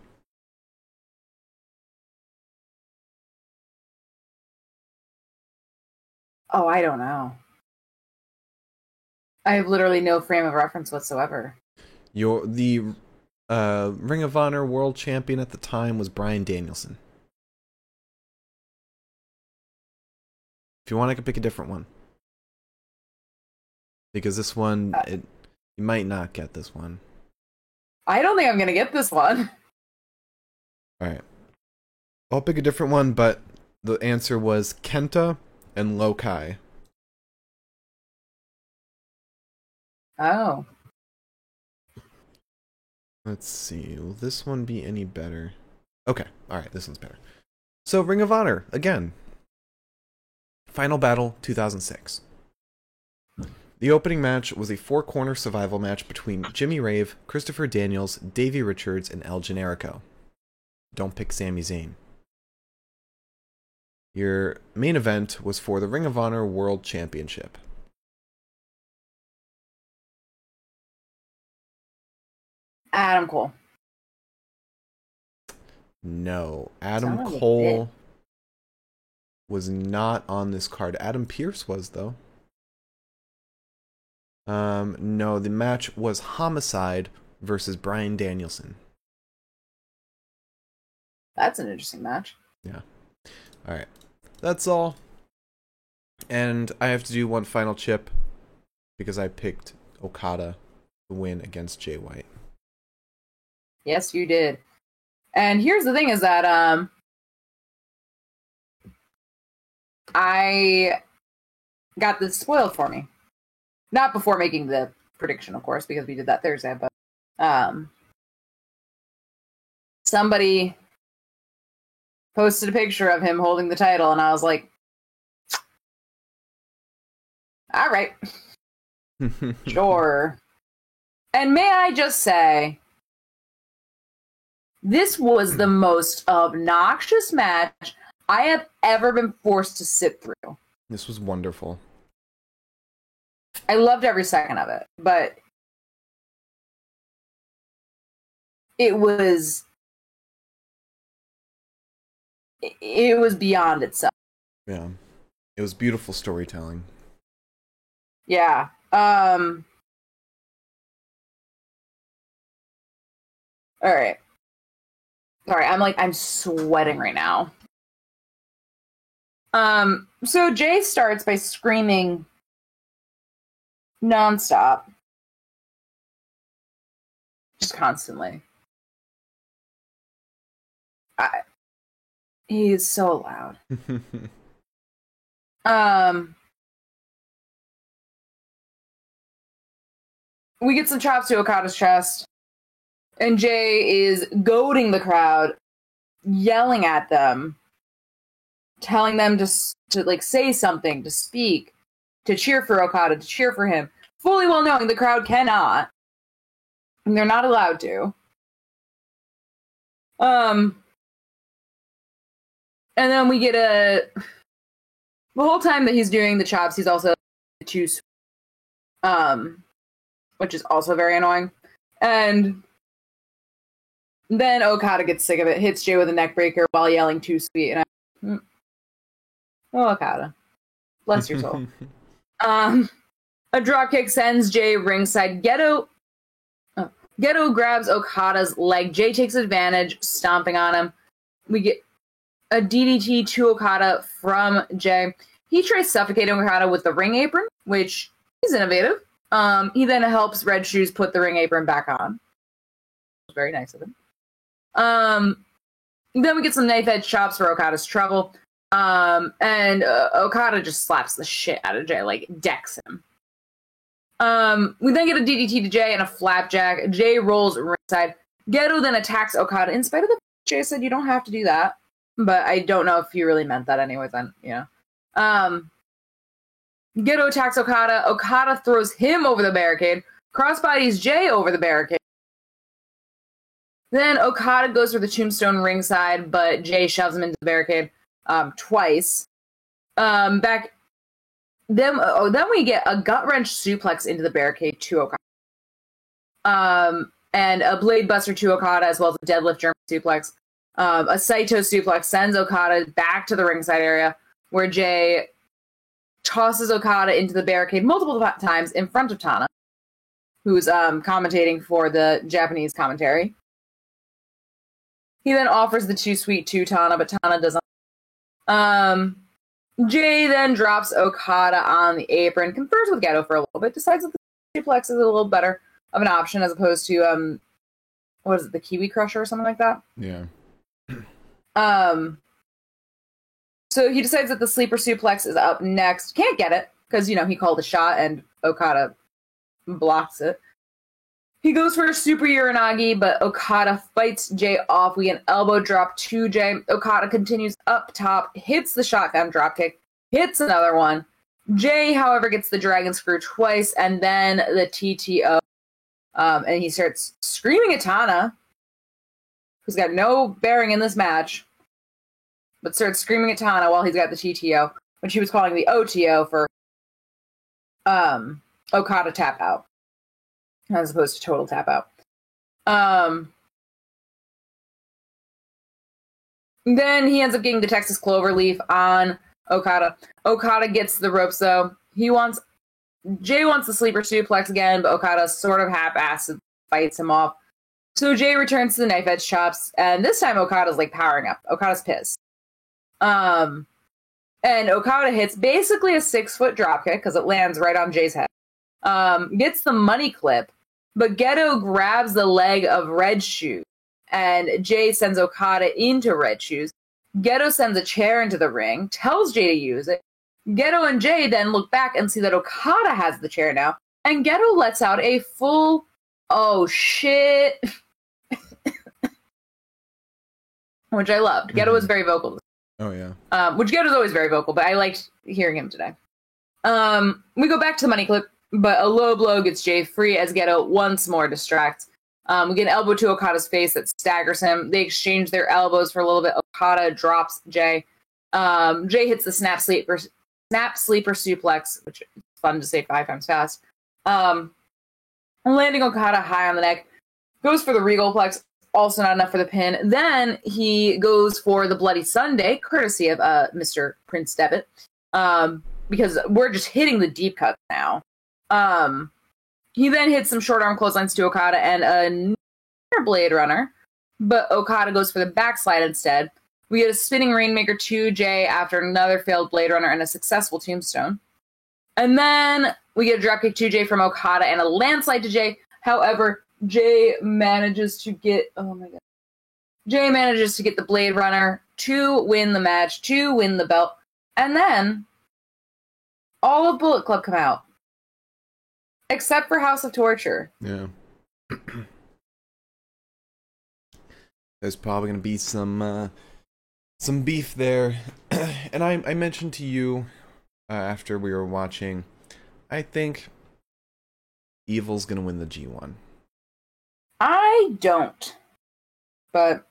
Oh, I don't know. I have literally no frame of reference whatsoever. Your the uh, Ring of Honor World Champion at the time was Bryan Danielson. If you want, I can pick a different one. Because this one, Uh, it, you might not get this one. I don't think I'm gonna get this one. All right. I'll pick a different one, but the answer was Kenta and Low Ki. Oh. Let's see. Will this one be any better? Okay. All right. This one's better. So, Ring of Honor again. Final Battle 2006. The opening match was a four corner survival match between Jimmy Rave, Christopher Daniels, Davey Richards, and El Generico. Don't pick Sami Zayn. Your main event was for the Ring of Honor World Championship. Adam Cole. No, Adam Cole was not on this card. Adam Pearce was though. Um, no, the match was Homicide versus Bryan Danielson. That's an interesting match. Yeah. All right, that's all. And I have to do one final chip because I picked Okada to win against Jay White. Yes, you did. And here's the thing is that um I got this spoiled for me. Not before making the prediction, of course, because we did that Thursday, but um somebody posted a picture of him holding the title and I was like all right, sure. And may I just say this was the most obnoxious match I have ever been forced to sit through. This was wonderful. I loved every second of it, but it was it was beyond itself. Yeah. It was beautiful storytelling. Yeah. Um All right. Sorry, I'm like I'm sweating right now. Um, so Jay starts by screaming nonstop. Just constantly. I, he's so loud. Um, we get some chops to Okada's chest, and Jay is goading the crowd, yelling at them, telling them to to like say something, to speak, to cheer for Okada, to cheer for him, fully well knowing the crowd cannot, and they're not allowed to. Um, and then we get a the whole time that he's doing the chops, he's also too, um, which is also very annoying. And then Okada gets sick of it, hits Jay with a neck breaker while yelling "too sweet," and I, mm, oh Okada, bless your soul. um, a dropkick sends Jay ringside. Ghetto, oh, Gedo grabs Okada's leg. Jay takes advantage, stomping on him. We get a DDT to Okada from Jay. He tries suffocating Okada with the ring apron, which is innovative. Um, he then helps Red Shoes put the ring apron back on. Very nice of him. Um, then we get some knife edge chops for Okada's trouble. Um, and uh, Okada just slaps the shit out of Jay, like decks him. Um, we then get a DDT to Jay and a flapjack. Jay rolls ringside. Gedo then attacks Okada in spite of the Jay said you don't have to do that but I don't know if he really meant that anyways. Then you know, um, Gedo attacks Okada. Okada throws him over the barricade. Crossbodies Jay over the barricade. Then Okada goes for the tombstone ringside, but Jay shoves him into the barricade um, twice. Um, back then, oh, then we get a gut wrench suplex into the barricade to Okada. Um, and a blade buster to Okada as well as a deadlift German suplex. Um, a Saito suplex sends Okada back to the ringside area where Jay tosses Okada into the barricade multiple times in front of Tana, who's um, commentating for the Japanese commentary. He then offers the too sweet to Tana, but Tana doesn't. Um, Jay then drops Okada on the apron, confers with Gedo for a little bit, decides that the suplex is a little better of an option as opposed to um, what is it, the Kiwi Crusher or something like that? Yeah. Um, so he decides that the sleeper suplex is up next. Can't get it because you know he called a shot and Okada blocks it. He goes for a super Uranage, but Okada fights Jay off. We an elbow drop to Jay. Okada continues up top, hits the shotgun dropkick, hits another one. Jay, however, gets the dragon screw twice, and then the TTO. Um, and he starts screaming at Tana, who's got no bearing in this match, but starts screaming at Tana while he's got the TTO, which he was calling the OTO for um, Okada tap out, as opposed to total tap out. Um, then he ends up getting the Texas Cloverleaf on Okada. Okada gets the ropes though. He wants Jay wants the sleeper suplex again, but Okada sort of half-assed fights him off. So Jay returns to the knife edge chops, and this time Okada's like powering up. Okada's pissed. Um, and Okada hits basically a six foot dropkick because it lands right on Jay's head. Um, gets the money clip, but Gedo grabs the leg of Red Shoes, and Jay sends Okada into Red Shoes. Gedo sends a chair into the ring, tells Jay to use it. Gedo and Jay then look back and see that Okada has the chair now, and Ghetto lets out a full oh shit. which I loved. Mm-hmm. Gedo was very vocal. Oh yeah. Um, which Gedo's always very vocal, but I liked hearing him today. Um, we go back to the money clip, but a low blow gets Jay free as Gedo once more distracts. Um, we get an elbow to Okada's face that staggers him. They exchange their elbows for a little bit. Okada drops Jay. Um, Jay hits the snap sleeper snap sleeper suplex, which is fun to say five times fast. Um, landing Okada high on the neck, goes for the Regal Plex, also not enough for the pin. Then he goes for the Bloody Sunday, courtesy of uh, Mr. Prince Devitt, um, because we're just hitting the deep cuts now. Um, he then hits some short arm clotheslines to Okada and a Blade Runner, but Okada goes for the backslide instead. We get a spinning Rainmaker 2 Jay after another failed Blade Runner and a successful Tombstone. And then we get a dropkick 2 Jay from Okada and a landslide to Jay. However, Jay manages to get oh my god. Jay manages to get the Blade Runner to win the match, to win the belt. And then all of Bullet Club come out. Except for House of Torture. Yeah. There's probably gonna be some uh, some beef there, and I I mentioned to you uh, after we were watching, I think Evil's gonna win the G1. I don't. But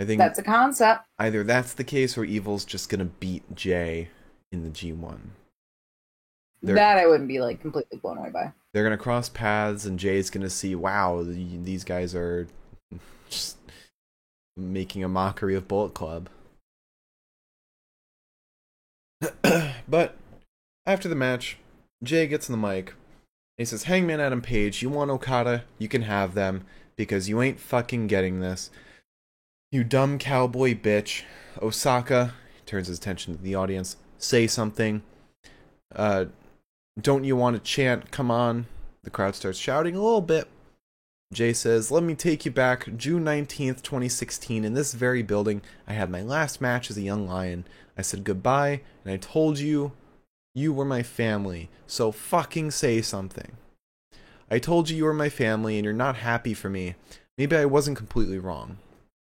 I think that's a concept. either that's the case or Evil's just gonna beat Jay in the G1. They're- That I wouldn't be like completely blown away by. They're gonna cross paths, and Jay's gonna see, wow, these guys are just making a mockery of Bullet Club. but after the match, Jay gets in the mic. He says, Hangman Adam Page, you want Okada? You can have them because you ain't fucking getting this. You dumb cowboy bitch. Osaka turns his attention to the audience. Say something. Uh, don't you want to chant? Come on. The crowd starts shouting a little bit. Jay says, Let me take you back. June 19th, 2016, in this very building, I had my last match as a young lion. I said goodbye, and I told you you were my family, so fucking say something. I told you you were my family, and you're not happy for me. Maybe I wasn't completely wrong.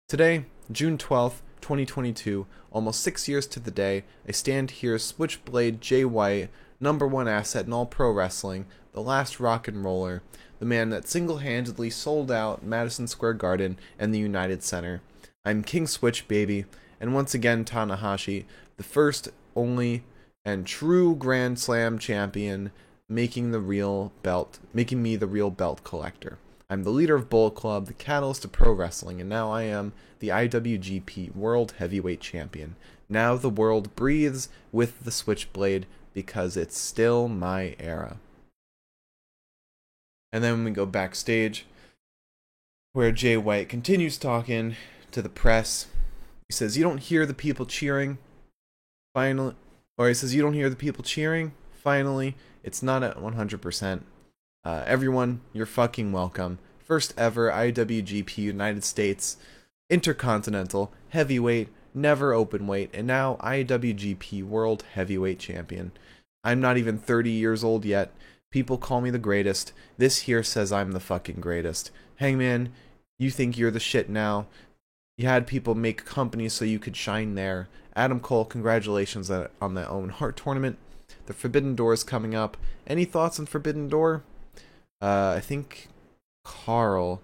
Today, June 12th, 2022, almost six years to the day, I stand here, Switchblade Jay White, number one asset in all pro wrestling, the last rock and roller, the man that single handedly sold out Madison Square Garden and the United Center. I'm King Switch, baby, and once again, Tanahashi, the first, only, and true Grand Slam champion, making the real belt, making me the real belt collector. I'm the leader of Bullet Club, the catalyst of pro wrestling, and now I am the IWGP World Heavyweight Champion. Now the world breathes with the Switchblade because it's still my era. And then we go backstage where Jay White continues talking to the press. He says, You don't hear the people cheering. Finally, or he says, You don't hear the people cheering. Finally, it's not at 100%. Uh, everyone, you're fucking welcome. First ever IWGP United States Intercontinental Heavyweight, never open weight, and now IWGP World Heavyweight Champion. I'm not even 30 years old yet. People call me the greatest. This here says I'm the fucking greatest. Hangman, you think you're the shit now. You had people make companies so you could shine there. Adam Cole, congratulations on the Owen Hart tournament. The Forbidden Door is coming up. Any thoughts on Forbidden Door? Uh, I think Karl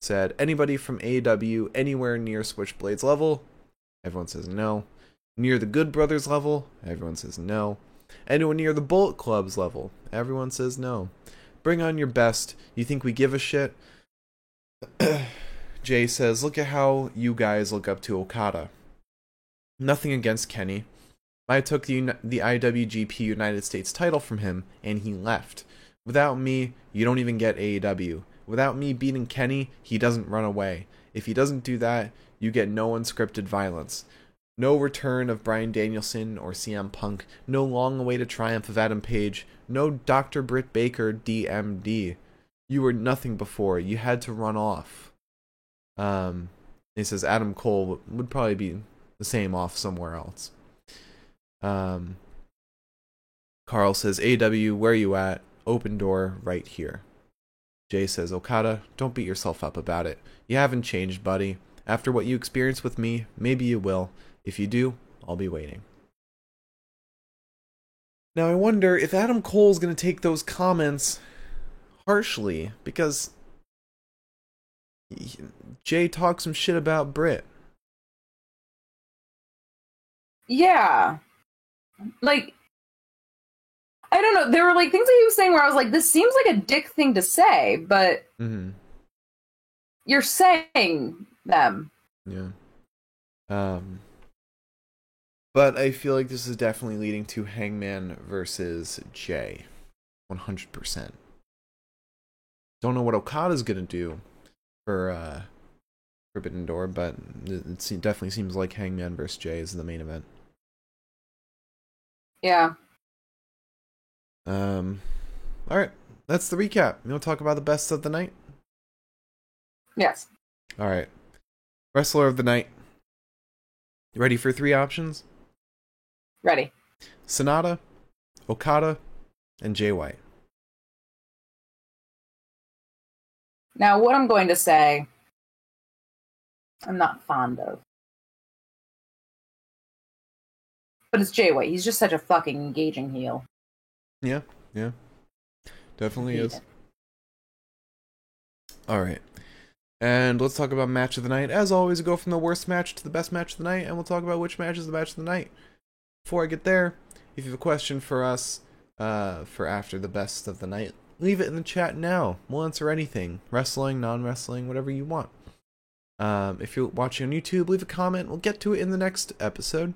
said anybody from AW anywhere near Switchblade's level. Everyone says no. Near the Good Brothers level. Everyone says no. Anyone near the Bullet Club's level. Everyone says no. Bring on your best. You think we give a shit? Jay says, Look at how you guys look up to Okada. Nothing against Kenny. I took the, the IWGP United States title from him, and he left. Without me, you don't even get AEW. Without me beating Kenny, he doesn't run away. If he doesn't do that, you get no unscripted violence. No return of Bryan Danielson or CM Punk. No long awaited triumph of Adam Page. No Dr. Britt Baker DMD. You were nothing before. You had to run off. Um, he says Adam Cole would probably be the same off somewhere else. Um, Karl says, AW, where you at? Open door right here. Jay says, Okada, don't beat yourself up about it. You haven't changed, buddy. After what you experienced with me, maybe you will. If you do, I'll be waiting. Now, I wonder if Adam Cole's going to take those comments harshly because Jay talks some shit about Britt. Yeah. Like I don't know. There were like things that he was saying where I was like, this seems like a dick thing to say, but Mm-hmm. you're saying them. Yeah. Um. But I feel like this is definitely leading to Hangman versus Jay. 100%. Don't know what Okada's gonna do for uh, Forbidden Door, but it, it definitely seems like Hangman versus Jay is the main event. Yeah. Um, all right, that's the recap. You want to talk about the best of the night? Yes. All right, wrestler of the night. You ready for three options? Ready. Sanada, Okada, and Jay White. Now, what I'm going to say, I'm not fond of. But it's Jay White. He's just such a fucking engaging heel. Yeah, yeah, definitely is. it. All right. And let's talk about match of the night. As always, we go from the worst match to the best match of the night, and we'll talk about which match is the match of the night. Before I get there, if you have a question for us uh, for after the best of the night, leave it in the chat now. We'll answer anything wrestling, non wrestling, whatever you want. Um, if you're watching on YouTube, leave a comment. We'll get to it in the next episode.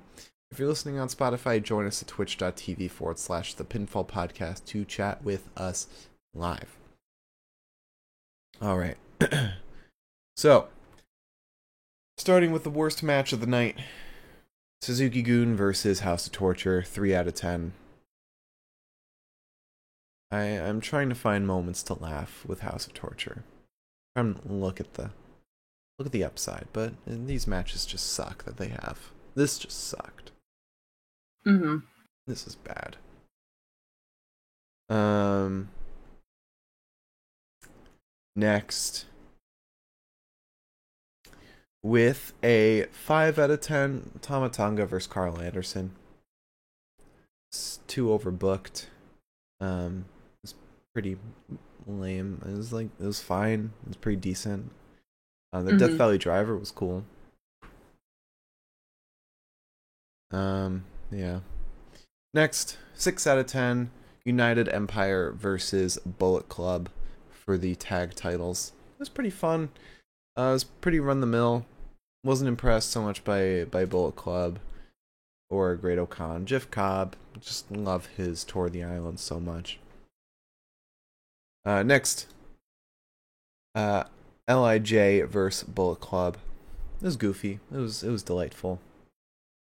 If you're listening on Spotify, join us at twitch.tv forward slash the pinfall podcast to chat with us live. All right. so, starting with the worst match of the night Suzuki-Gun versus House of Torture, 3 out of 10. I, I'm trying to find moments to laugh with House of Torture. I'm trying to look at the look at the upside, but these matches just suck that they have. This just sucked. Mm-hmm. This is bad. Um. Next, with a five out of ten, Tama Tonga versus Karl Anderson. It's too overbooked. Um, it's pretty lame. It was like it was fine. It was pretty decent. Uh, the Death Mhm. Valley Driver was cool. Um, yeah. Next, six out of ten, United Empire versus Bullet Club for the tag titles. It was pretty fun. Uh, it was pretty run the mill. Wasn't impressed so much by by Bullet Club or Great O'Khan. Jeff Cobb, just love his tour of the island so much. Uh, next, uh, Lij versus Bullet Club. It was goofy. It was it was delightful.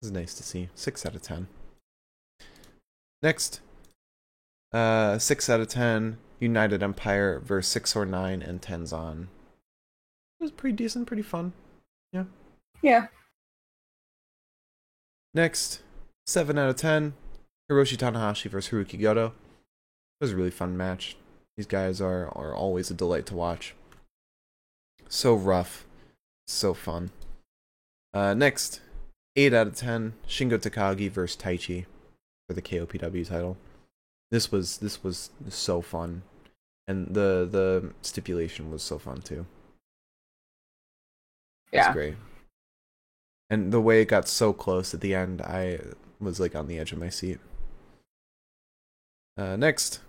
It was nice to see. Six out of ten. Next, uh, six out of ten. United Empire versus six or nine and Tenzan. It was pretty decent, pretty fun. Yeah. Next, seven out of ten. Hiroshi Tanahashi versus Hirooki Goto. It was a really fun match. These guys are are always a delight to watch. So rough, so fun. Uh, next, eight out of ten. Shingo Takagi versus Taichi for the KOPW title. This was this was so fun, and the the stipulation was so fun too. It's Yeah. great. And the way it got so close at the end, I was like on the edge of my seat. Uh, next,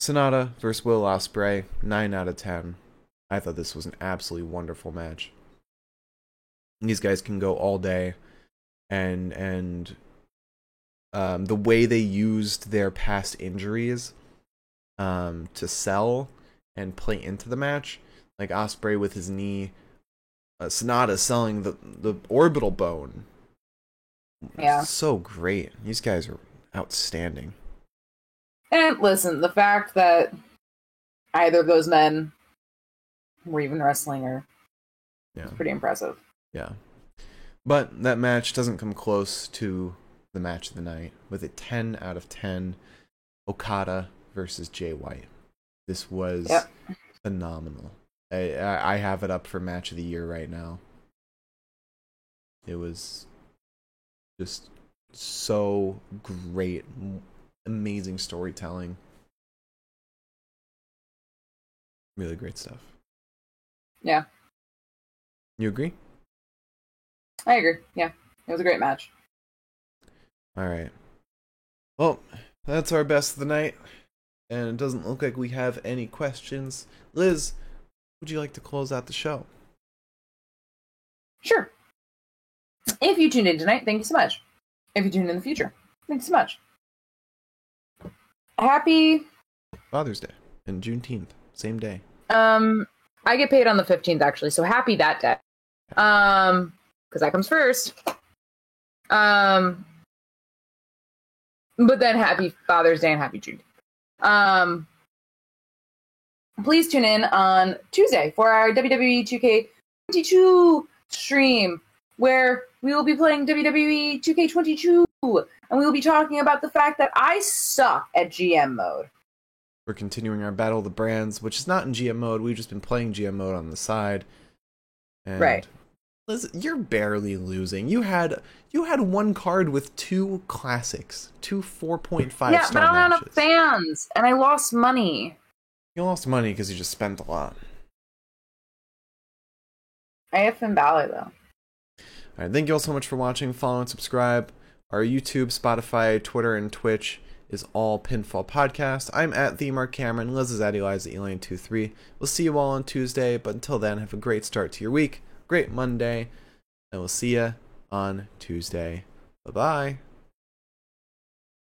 Sanada versus Will Ospreay, nine out of ten. I thought this was an absolutely wonderful match. These guys can go all day, and and um, the way they used their past injuries um, to sell and play into the match, like Ospreay with his knee, uh, Sanada selling the the orbital bone. Yeah. so great. These guys are outstanding. And listen, the fact that either of those men were even wrestling are Yeah, pretty impressive. yeah. But that match doesn't come close to the match of the night with a 10 out of 10 Okada versus Jay White. This was Yep. phenomenal. I, I have it up for match of the year right now. It was just so great, amazing storytelling. Really great stuff. Yeah. You agree? I agree. Yeah. It was a great match. All right. Well, that's our best of the night, and it doesn't look like we have any questions. Liz, would you like to close out the show? Sure. If you tuned in tonight, thank you so much. If you tune in in the future, thank you so much. Happy Father's Day and Juneteenth. same day. Um, I get paid on the fifteenth actually, so happy that day. Um, because that comes first. Um, but then happy Father's Day and happy June. Um, please tune in on Tuesday for our WWE 2K22 stream where we will be playing WWE 2K22 and we will be talking about the fact that I suck at GM mode. We're continuing our battle of the brands, which is not in GM mode. We've just been playing GM mode on the side. And Right. Liz, you're barely losing. You had you had one card with two classics, two 4.5 yeah, star but I don't have fans and I lost money. You lost money because you just spent a lot. I have Finn Balor though. All right, thank you all so much for watching. Follow and subscribe. Our YouTube, Spotify, Twitter, and Twitch is all Pinfall Podcast. I'm at the Mark Cameron. Liz is at Eliza Elaine23. We'll see you all on Tuesday, but until then, have a great start to your week, great Monday, and we'll see you on Tuesday. Bye bye.